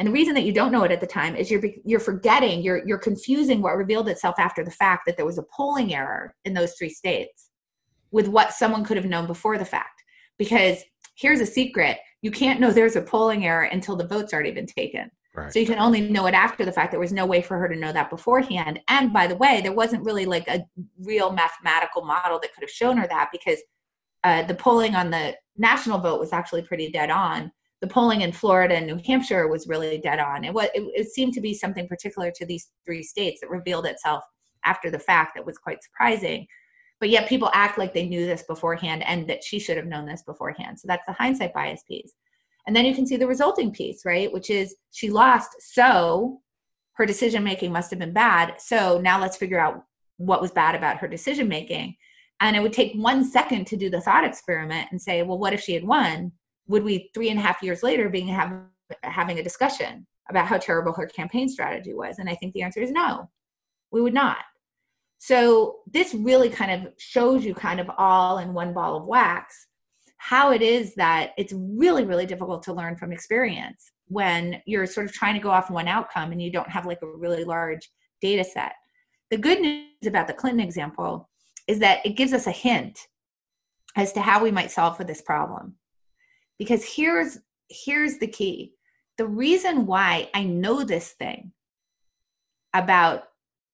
And the reason that you don't know it at the time is you're you're forgetting, you're you're confusing what revealed itself after the fact that there was a polling error in those three states with what someone could have known before the fact. Because here's a secret, you can't know there's a polling error until the vote's already been taken. Right. So you can only know it after the fact. There was no way for her to know that beforehand. And by the way, there wasn't really like a real mathematical model that could have shown her that because uh, the polling on the national vote was actually pretty dead on the polling in Florida and New Hampshire was really dead on. It, was, it, it seemed to be something particular to these three states that revealed itself after the fact that was quite surprising. But yet people act like they knew this beforehand and that she should have known this beforehand. So that's the hindsight bias piece. And then you can see the resulting piece, right? Which is she lost, so her decision making must have been bad. So now let's figure out what was bad about her decision making. And it would take one second to do the thought experiment and say, well, what if she had won? Would we three and a half years later being have, having a discussion about how terrible her campaign strategy was? And i think the answer is no we would not. So this really kind of shows you kind of all in one ball of wax how it is that it's really really difficult to learn from experience when you're sort of trying to go off one outcome and you don't have like a really large data set. The good news about the clinton example is that it gives us a hint as to how we might solve for this problem because here's here's the key the reason why i know this thing about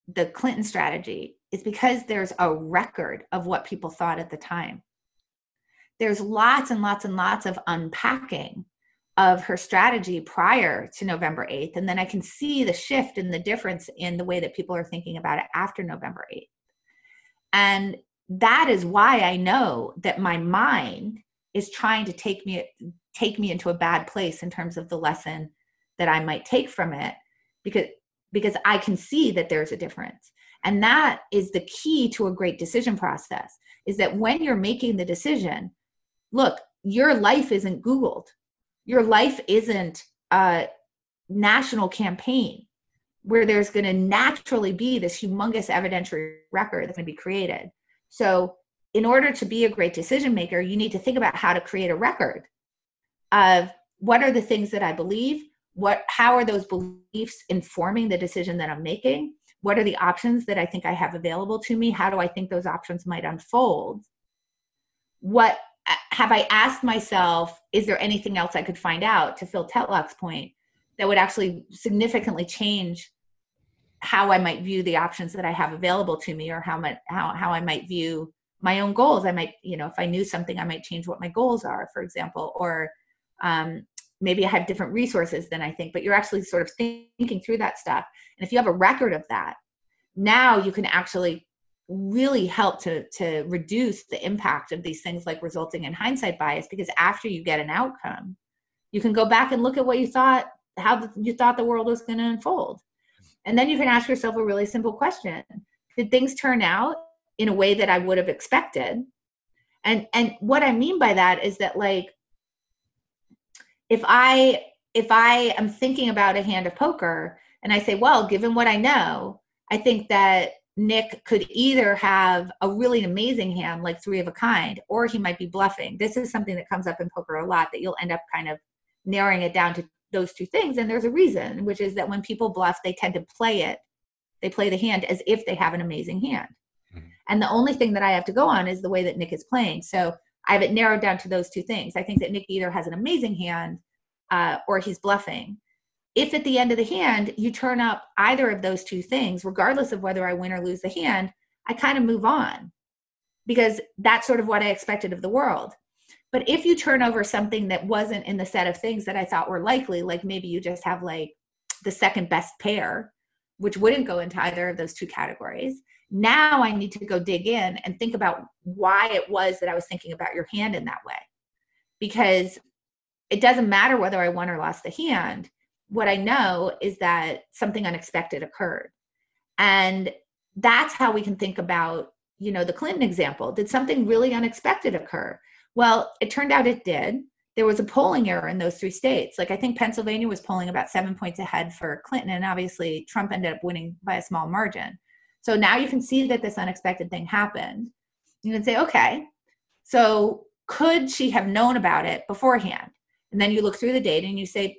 the clinton strategy is because there's a record of what people thought at the time there's lots and lots and lots of unpacking of her strategy prior to November 8th. And then I can see the shift and the difference in the way that people are thinking about it after November 8th. And that is why I know that my mind is trying to take me take me into a bad place in terms of the lesson that I might take from it because because I can see that there's a difference. And that is the key to a great decision process is that when you're making the decision, look, your life isn't Googled. Your life isn't a national campaign. where there's going to naturally be this humongous evidentiary record that's going to be created. So, in order to be a great decision maker, you need to think about how to create a record of what are the things that I believe, what how are those beliefs informing the decision that I'm making? What are the options that I think I have available to me? How do I think those options might unfold? What uh, have I asked myself, is there anything else I could find out to Phil Tetlock's point that would actually significantly change how I might view the options that I have available to me or how my, how, how I might view my own goals. I might, you know, if I knew something, I might change what my goals are, for example, or um, maybe I have different resources than I think, but you're actually sort of thinking through that stuff. And if you have a record of that, now you can actually really help to to reduce the impact of these things like resulting in hindsight bias because after you get an outcome you can go back and look at what you thought how you thought the world was going to unfold and then you can ask yourself a really simple question did things turn out in a way that i would have expected and and what i mean by that is that like if i if i am thinking about a hand of poker and i say well given what i know i think that Nick could either have a really amazing hand like three of a kind, or he might be bluffing. This is something that comes up in poker a lot that you'll end up kind of narrowing it down to those two things. And there's a reason, which is that when people bluff, they tend to play it, they play the hand as if they have an amazing hand. And the only thing that I have to go on is the way that Nick is playing. So I have it narrowed down to those two things. I think that Nick either has an amazing hand uh, or he's bluffing if at the end of the hand you turn up either of those two things, regardless of whether I win or lose the hand, I kind of move on because that's sort of what I expected of the world. But if you turn over something that wasn't in the set of things that I thought were likely, like maybe you just have like the second best pair, which wouldn't go into either of those two categories, now I need to go dig in and think about why it was that I was thinking about your hand in that way. Because it doesn't matter whether I won or lost the hand what I know is that something unexpected occurred. And that's how we can think about, you know, the Clinton example. Did something really unexpected occur? Well, it turned out it did. There was a polling error in those three states. Like I think Pennsylvania was polling about seven points ahead for Clinton, and obviously Trump ended up winning by a small margin. So now you can see that this unexpected thing happened. You can say, okay, so could she have known about it beforehand? And then you look through the data and you say,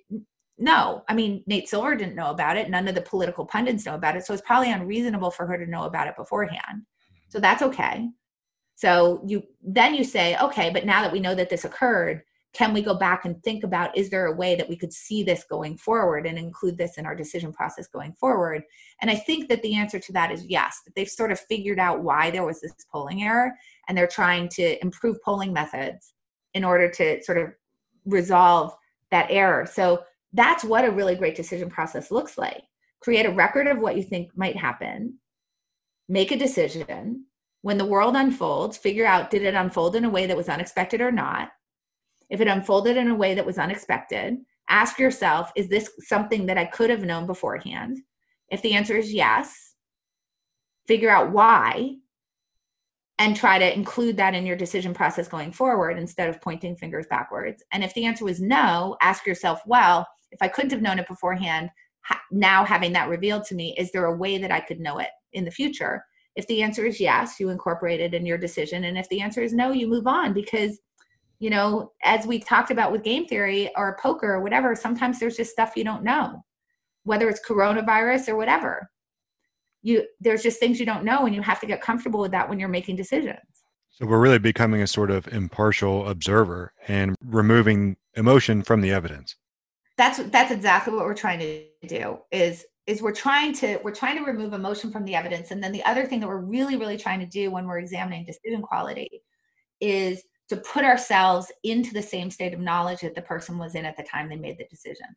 no. I mean nate silver didn't know about it. None of the political pundits know about it. So it's probably unreasonable for her to know about it beforehand. So that's okay. So you then you say okay but now that we know that this occurred can we go back and think about is there a way that we could see this going forward and include this in our decision process going forward and i think that the answer to that is yes that they've sort of figured out why there was this polling error and they're trying to improve polling methods in order to sort of resolve that error so that's what a really great decision process looks like. Create a record of what you think might happen, make a decision. When the world unfolds, figure out did it unfold in a way that was unexpected or not? If it unfolded in a way that was unexpected, ask yourself is this something that I could have known beforehand? If the answer is yes, figure out why and try to include that in your decision process going forward instead of pointing fingers backwards. And if the answer was no, ask yourself, well, if I couldn't have known it beforehand, now having that revealed to me, is there a way that I could know it in the future? If the answer is yes, you incorporate it in your decision. And if the answer is no, you move on because, you know, as we talked about with game theory or poker or whatever, sometimes there's just stuff you don't know, whether it's coronavirus or whatever. You there's just things you don't know, and you have to get comfortable with that when you're making decisions. So we're really becoming a sort of impartial observer and removing emotion from the evidence that's that's exactly what we're trying to do is is we're trying to we're trying to remove emotion from the evidence and then the other thing that we're really really trying to do when we're examining decision quality is to put ourselves into the same state of knowledge that the person was in at the time they made the decision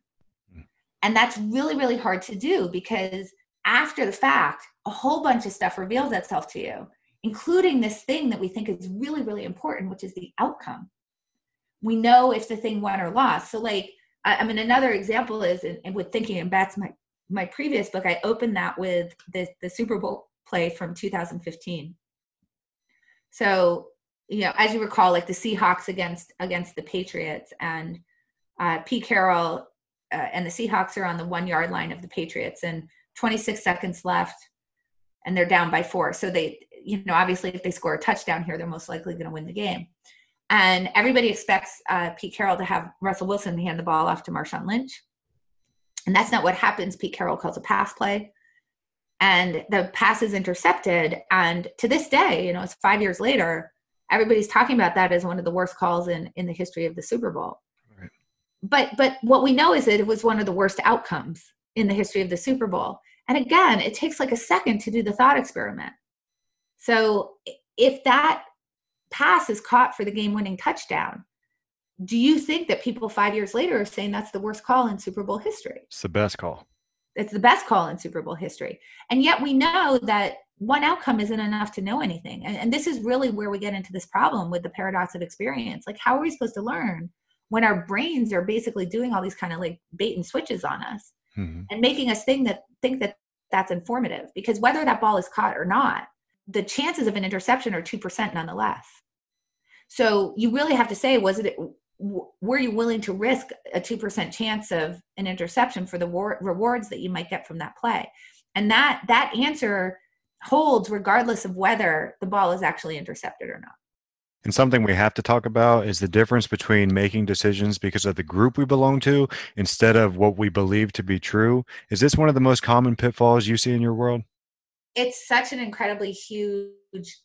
mm. and that's really really hard to do because after the fact a whole bunch of stuff reveals itself to you including this thing that we think is really really important which is the outcome we know if the thing won or lost so like I, I mean, another example is, and with thinking, and that's my my previous book. I opened that with the the Super Bowl play from 2015. So you know, as you recall, like the Seahawks against against the Patriots, and uh, Pete Carroll uh, and the Seahawks are on the one yard line of the Patriots, and 26 seconds left, and they're down by four. So they, you know, obviously if they score a touchdown here, they're most likely going to win the game. And everybody expects uh, Pete Carroll to have Russell Wilson hand the ball off to Marshawn Lynch. And that's not what happens. Pete Carroll calls a pass play. And the pass is intercepted. And to this day, you know, it's five years later, everybody's talking about that as one of the worst calls in, in the history of the Super Bowl. Right. But but what we know is that it was one of the worst outcomes in the history of the Super Bowl. And again, it takes like a second to do the thought experiment. So if that pass is caught for the game winning touchdown, do you think that people five years later are saying that's the worst call in Super Bowl history? It's the best call. It's the best call in Super Bowl history. And yet we know that one outcome isn't enough to know anything. And, and, this is really where we get into this problem with the paradox of experience. Like, how are we supposed to learn when our brains are basically doing all these kind of like bait and switches on us mm-hmm. and making us think that think that that's informative? Because whether that ball is caught or not, the chances of an interception are 2% nonetheless. So you really have to say, was it, were you willing to risk a 2% chance of an interception for the war, rewards that you might get from that play? And that, that answer holds regardless of whether the ball is actually intercepted or not. And something we have to talk about is the difference between making decisions because of the group we belong to instead of what we believe to be true. Is this one of the most common pitfalls you see in your world? It's such an incredibly huge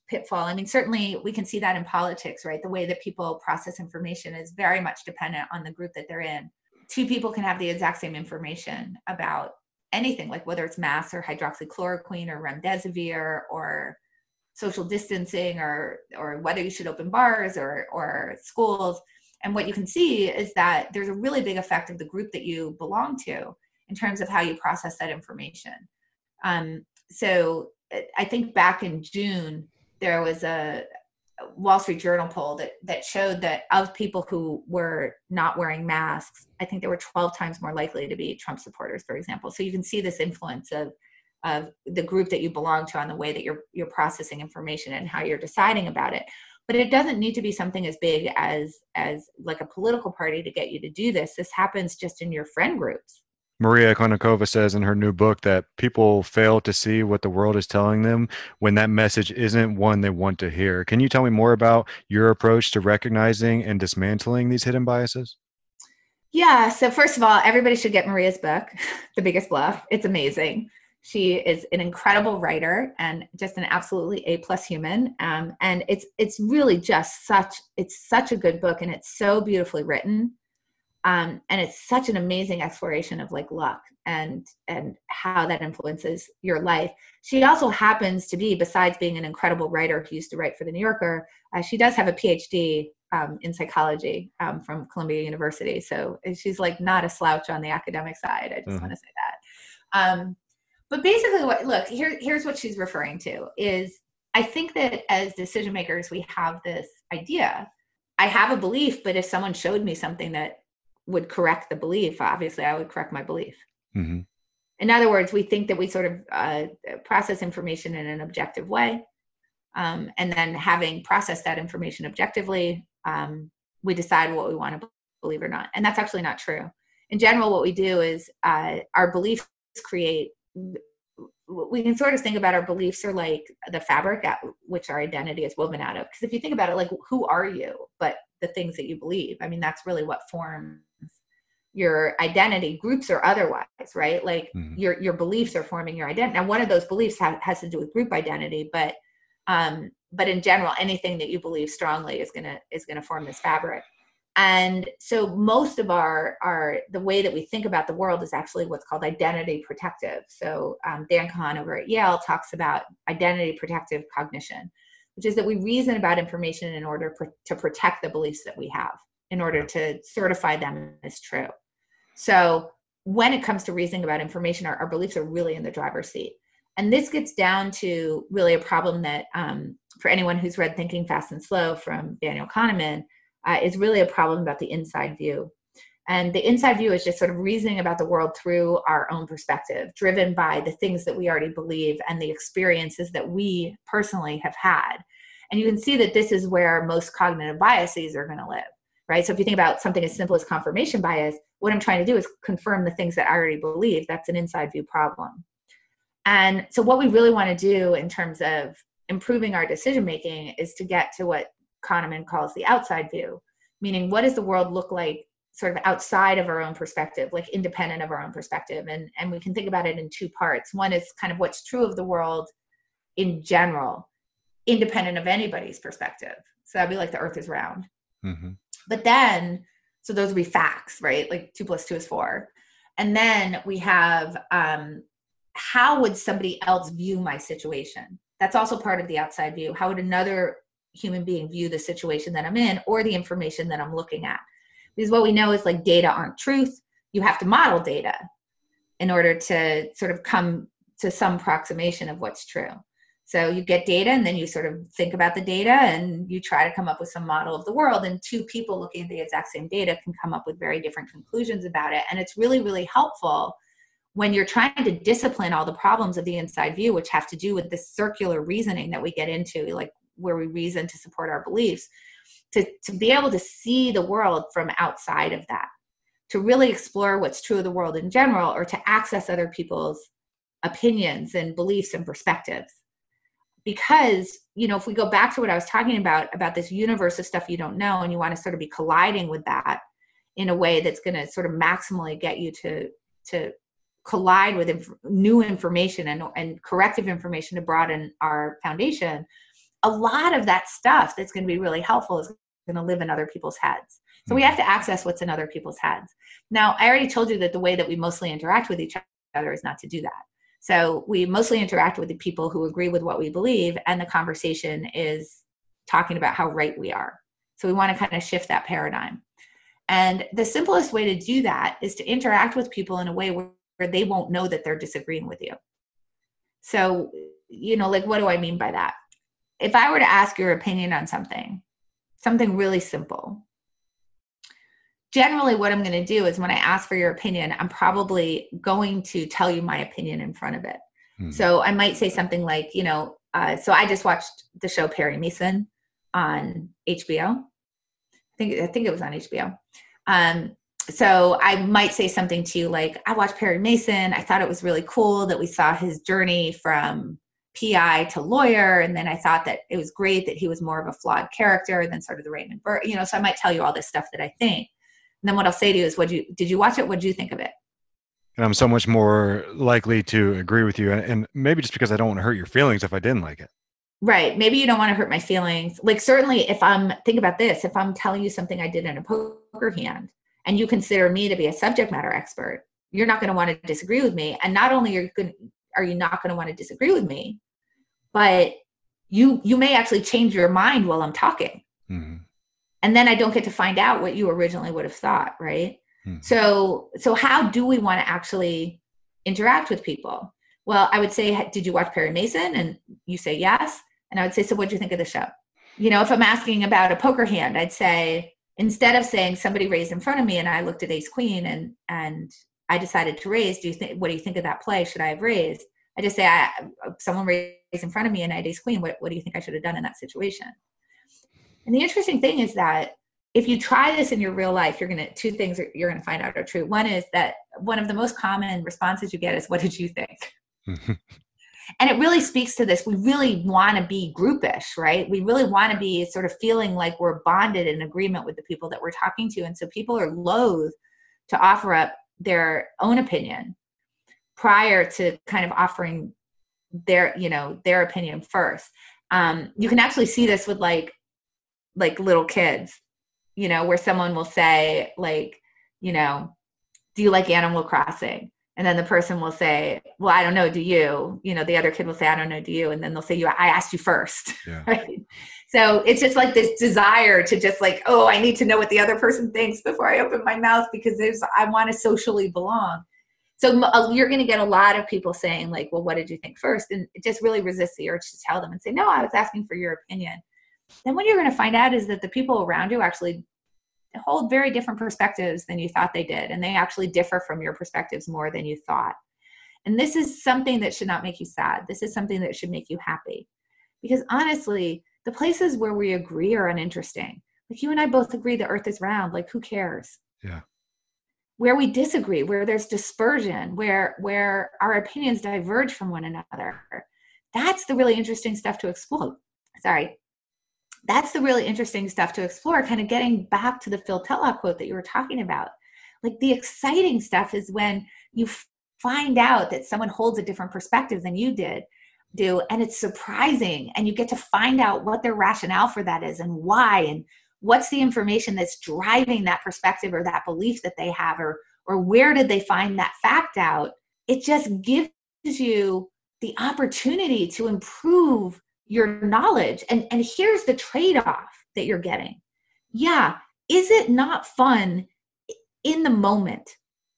pitfall. I mean, certainly we can see that in politics, right? The way that people process information is very much dependent on the group that they're in. Two people can have the exact same information about anything, like whether it's masks or hydroxychloroquine or remdesivir or social distancing or or whether you should open bars or or schools and what you can see is that there's a really big effect of the group that you belong to in terms of how you process that information um, so uh, i think back in june there was a wall street journal poll that that showed that of people who were not wearing masks i think they were 12 times more likely to be trump supporters for example. So you can see this influence of of the group that you belong to on the way that you're you're processing information and how you're deciding about it. But it doesn't need to be something as big as as like a political party to get you to do this. This happens just in your friend groups Maria Konnikova says in her new book that people fail to see what the world is telling them when that message isn't one they want to hear. Can you tell me more about your approach to recognizing and dismantling these hidden biases? Yeah, so first of all, everybody should get Maria's book, The Biggest Bluff. It's amazing. She is an incredible writer and just an absolutely A plus human. Um, and it's it's really just such it's such a good book and it's so beautifully written. Um, and it's such an amazing exploration of like luck and and how that influences your life. She also happens to be, besides being an incredible writer who used to write for the New Yorker, uh, she does have a PhD um, in psychology um, from Columbia University. So she's like not a slouch on the academic side. I just mm-hmm. want to say that. Um, but basically, what look here, here's what she's referring to is I think that as decision makers, we have this idea. I have a belief, but if someone showed me something that would correct the belief, obviously I would correct my belief. Mm-hmm. In other words, we think that we sort of uh, process information in an objective way. Um, and then having processed that information objectively, um, we decide what we want to believe or not. And that's actually not true. In general, what we do is uh, our beliefs create we can sort of think about our beliefs are like the fabric at which our identity is woven out of. Because if you think about it, like who are you? But the things that you believe. I mean, that's really what forms your identity, groups or otherwise, right? Like mm-hmm. your your beliefs are forming your identity. Now, one of those beliefs ha- has to do with group identity, but um, but in general, anything that you believe strongly is gonna is gonna form this fabric and so most of our our the way that we think about the world is actually what's called identity protective so um, dan Kahan over at yale talks about identity protective cognition which is that we reason about information in order pr- to protect the beliefs that we have in order to certify them as true so when it comes to reasoning about information our, our beliefs are really in the driver's seat and this gets down to really a problem that um, for anyone who's read thinking fast and slow from daniel kahneman uh, is really a problem about the inside view. And the inside view is just sort of reasoning about the world through our own perspective, driven by the things that we already believe and the experiences that we personally have had. And you can see that this is where most cognitive biases are going to live, right? So if you think about something as simple as confirmation bias, what I'm trying to do is confirm the things that I already believe. That's an inside view problem. And so, what we really want to do in terms of improving our decision making is to get to what Kahneman calls the outside view, meaning what does the world look like sort of outside of our own perspective, like independent of our own perspective. And, and we can think about it in two parts. One is kind of what's true of the world in general, independent of anybody's perspective. So that'd be like the earth is round. Mm-hmm. But then, so those would be facts, right? Like two plus two is four. And then we have um, how would somebody else view my situation? That's also part of the outside view. How would another human being view the situation that I'm in or the information that I'm looking at? Because what we know is like data aren't truth. You have to model data in order to sort of come to some approximation of what's true. So you get data and then you sort of think about the data and you try to come up with some model of the world. And two people looking at the exact same data can come up with very different conclusions about it. And it's really, really helpful when you're trying to discipline all the problems of the inside view, which have to do with this circular reasoning that we get into, like where we reason to support our beliefs, to, to be able to see the world from outside of that, to really explore what's true of the world in general, or to access other people's opinions and beliefs and perspectives. Because, you know, if we go back to what I was talking about, about this universe of stuff you don't know, and you want to sort of be colliding with that in a way that's going to sort of maximally get you to, to collide with inf- new information and, and corrective information to broaden our foundation, a lot of that stuff that's going to be really helpful is going to live in other people's heads. So we hmm. have to access what's in other people's heads. Now, I already told you that the way that we mostly interact with each other is not to do that. So we mostly interact with the people who agree with what we believe, and the conversation is talking about how right we are. So we want to kind of shift that paradigm. And the simplest way to do that is to interact with people in a way where where they won't know that they're disagreeing with you. So, you know, like what do I mean by that? If I were to ask your opinion on something, something really simple, generally what I'm going to do is when I ask for your opinion, I'm probably going to tell you my opinion in front of it. Hmm. So I might say something like, you know, uh, so I just watched the show Perry Mason on HBO. I think I think it was on HBO. Um, so I might say something to you like, I watched Perry Mason. I thought it was really cool that we saw his journey from PI to lawyer. And then I thought that it was great that he was more of a flawed character than sort of the Raymond Burr, you know, so I might tell you all this stuff that I think. And then what I'll say to you is, what you, did you watch it? What did you think of it? And I'm so much more likely to agree with you. And maybe just because I don't want to hurt your feelings if I didn't like it. Right. Maybe you don't want to hurt my feelings. Like certainly if I'm think about this, if I'm telling you something I did in a poker hand and you consider me to be a subject matter expert, you're not going to want to disagree with me. And not only are you going, are you not going to want to disagree with me, but you you may actually change your mind while I'm talking. Mm-hmm. And then I don't get to find out what you originally would have thought, right? Mm-hmm. So so how do we want to actually interact with people? Well, I would say, did you watch Perry Mason? And you say yes. And I would say, so what do you think of the show? You know, if I'm asking about a poker hand, I'd say, instead of saying somebody raised in front of me and I looked at ace queen and and I decided to raise, do you think what do you think of that play? Should I have raised? I just say I, someone raised in front of me and I ace queen. What, what do you think I should have done in that situation? And the interesting thing is that if you try this in your real life, you're gonna two things you're gonna find out are true. One is that one of the most common responses you get is, "What did you think?" and it really speaks to this we really want to be groupish right we really want to be sort of feeling like we're bonded in agreement with the people that we're talking to and so people are loath to offer up their own opinion prior to kind of offering their you know their opinion first. Um, you can actually see this with like like little kids you know where someone will say like you know do you like animal crossing? And then the person will say well i don't know do you? You know the other kid will say i don't know do you? And then they'll say you i asked you first. Yeah. right? So it's just like this desire to just like oh i need to know what the other person thinks before i open my mouth because there's i want to socially belong so uh, you're going to get a lot of people saying like well what did you think first? And just really resist the urge to tell them and say no i was asking for your opinion. Then what you're going to find out is that the people around you actually hold very different perspectives than you thought they did and they actually differ from your perspectives more than you thought. And this is something that should not make you sad. This is something that should make you happy. Because honestly the places where we agree are uninteresting. Like you and i both agree the earth is round. Like who cares? Yeah where we disagree, where there's dispersion, where where our opinions diverge from one another. That's the really interesting stuff to explore. Sorry. That's the really interesting stuff to explore, kind of getting back to the Phil Tetlock quote that you were talking about. Like the exciting stuff is when you find out that someone holds a different perspective than you did do and it's surprising and you get to find out what their rationale for that is and why and what's the information that's driving that perspective or that belief that they have or or where did they find that fact out? It just gives you the opportunity to improve your knowledge. And and here's the trade-off that you're getting. Yeah is it not fun in the moment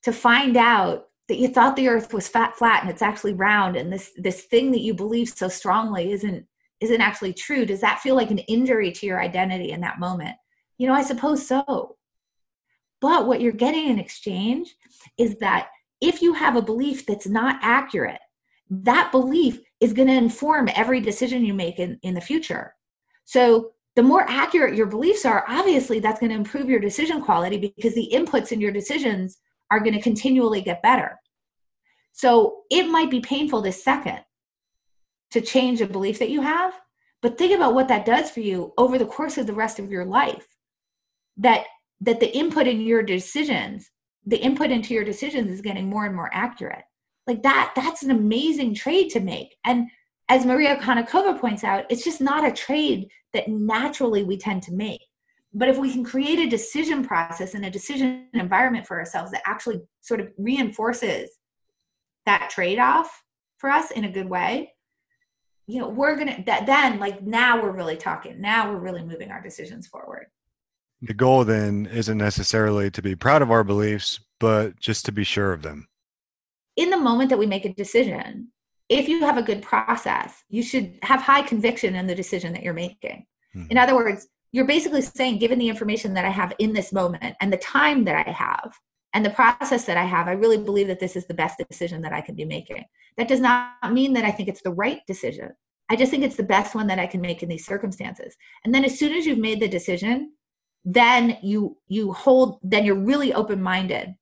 to find out that you thought the earth was fat flat and it's actually round and this this thing that you believe so strongly isn't isn't actually true does that feel like an injury to your identity in that moment? You know i suppose so. But what you're getting in exchange is that if you have a belief that's not accurate that belief is going to inform every decision you make in, in the future. So the more accurate your beliefs are obviously that's going to improve your decision quality because the inputs in your decisions are going to continually get better. So it might be painful this second to change a belief that you have, but think about what that does for you over the course of the rest of your life. That that the input in your decisions, the input into your decisions is getting more and more accurate. Like that, that's an amazing trade to make. And as Maria Konnikova points out, it's just not a trade that naturally we tend to make. But if we can create a decision process and a decision environment for ourselves that actually sort of reinforces that trade off for us in a good way, you know, we're to, that then like now we're really talking. Now we're really moving our decisions forward. The goal then isn't necessarily to be proud of our beliefs, but just to be sure of them. In the moment that we make a decision, if you have a good process, you should have high conviction in the decision that you're making. Mm-hmm. In other words, you're basically saying, given the information that I have in this moment and the time that I have and the process that I have, I really believe that this is the best decision that I can be making. That does not mean that I think it's the right decision. I just think it's the best one that I can make in these circumstances. And then as soon as you've made the decision, then you you hold then you're really open-minded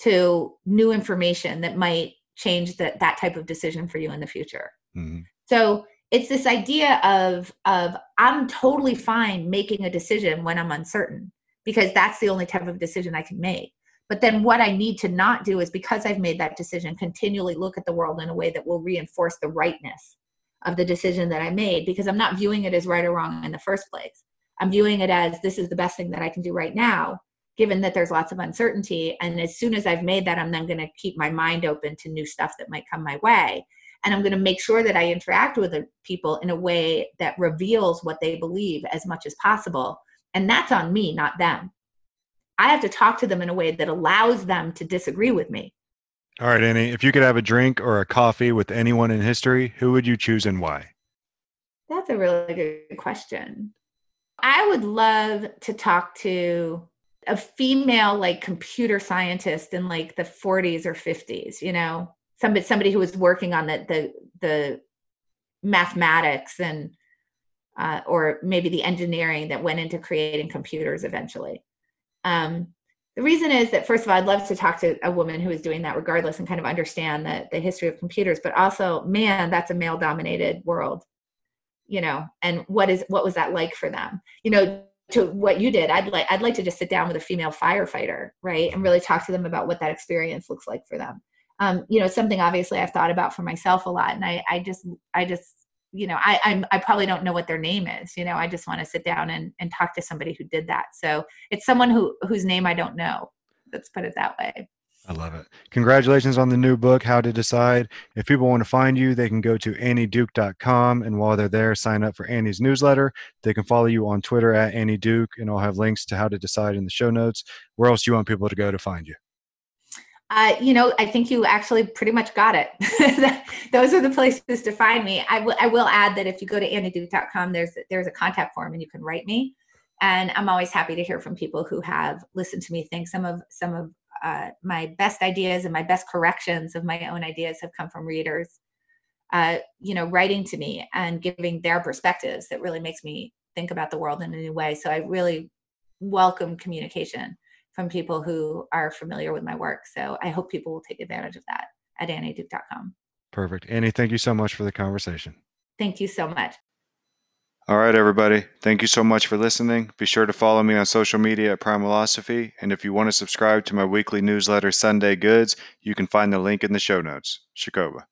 to new information that might change that that type of decision for you in the future. Mm-hmm. So it's this idea of of i'm totally fine making a decision when i'm uncertain because that's the only type of decision i can make but then what i need to not do is because i've made that decision continually look at the world in a way that will reinforce the rightness of the decision that i made because i'm not viewing it as right or wrong in the first place. I'm viewing it as this is the best thing that i can do right now given that there's lots of uncertainty. And as soon as i've made that i'm then going to keep my mind open to new stuff that might come my way. And i'm going to make sure that i interact with the people in a way that reveals what they believe as much as possible. And that's on me not them i have to talk to them in a way that allows them to disagree with me. All right annie if you could have a drink or a coffee with anyone in history who would you choose and why? That's a really good question. I would love to talk to a female like computer scientist in like the 40s or 50s you know? Somebody somebody who was working on the the the mathematics and uh, or maybe the engineering that went into creating computers eventually. Um, the reason is that first of all, I'd love to talk to a woman who is doing that regardless and kind of understand the, the history of computers, but also, man, that's a male dominated world, you know, and what is what was that like for them? You know, to what you did, I'd like I'd like to just sit down with a female firefighter, right? And really talk to them about what that experience looks like for them um, you know, something obviously I've thought about for myself a lot. And I, I just, I just, you know, I, I'm, I probably don't know what their name is. You know, I just want to sit down and, and talk to somebody who did that. So it's someone who, whose name I don't know. Let's put it that way. I love it. Congratulations on the new book, How to Decide. If people want to find you, they can go to annieduke.com. And while they're there, sign up for Annie's newsletter. They can follow you on Twitter at Annie Duke, and I'll have links to How to Decide in the show notes. Where else do you want people to go to find you? Uh, you know, I think you actually pretty much got it. Those are the places to find me. I, w- I will add that if you go to annieduke.com, there's there's a contact form and you can write me. And I'm always happy to hear from people who have listened to me think some of some of uh, my best ideas and my best corrections of my own ideas have come from readers. Uh, you know, writing to me and giving their perspectives that really makes me think about the world in a new way. So I really welcome communication from people who are familiar with my work. So I hope people will take advantage of that at annieduke.com. Perfect. Annie, thank you so much for the conversation. Thank you so much. All right, everybody. Thank you so much for listening. Be sure to follow me on social media at Primalosophy. And if you want to subscribe to my weekly newsletter, Sunday Goods, you can find the link in the show notes. Shakoba.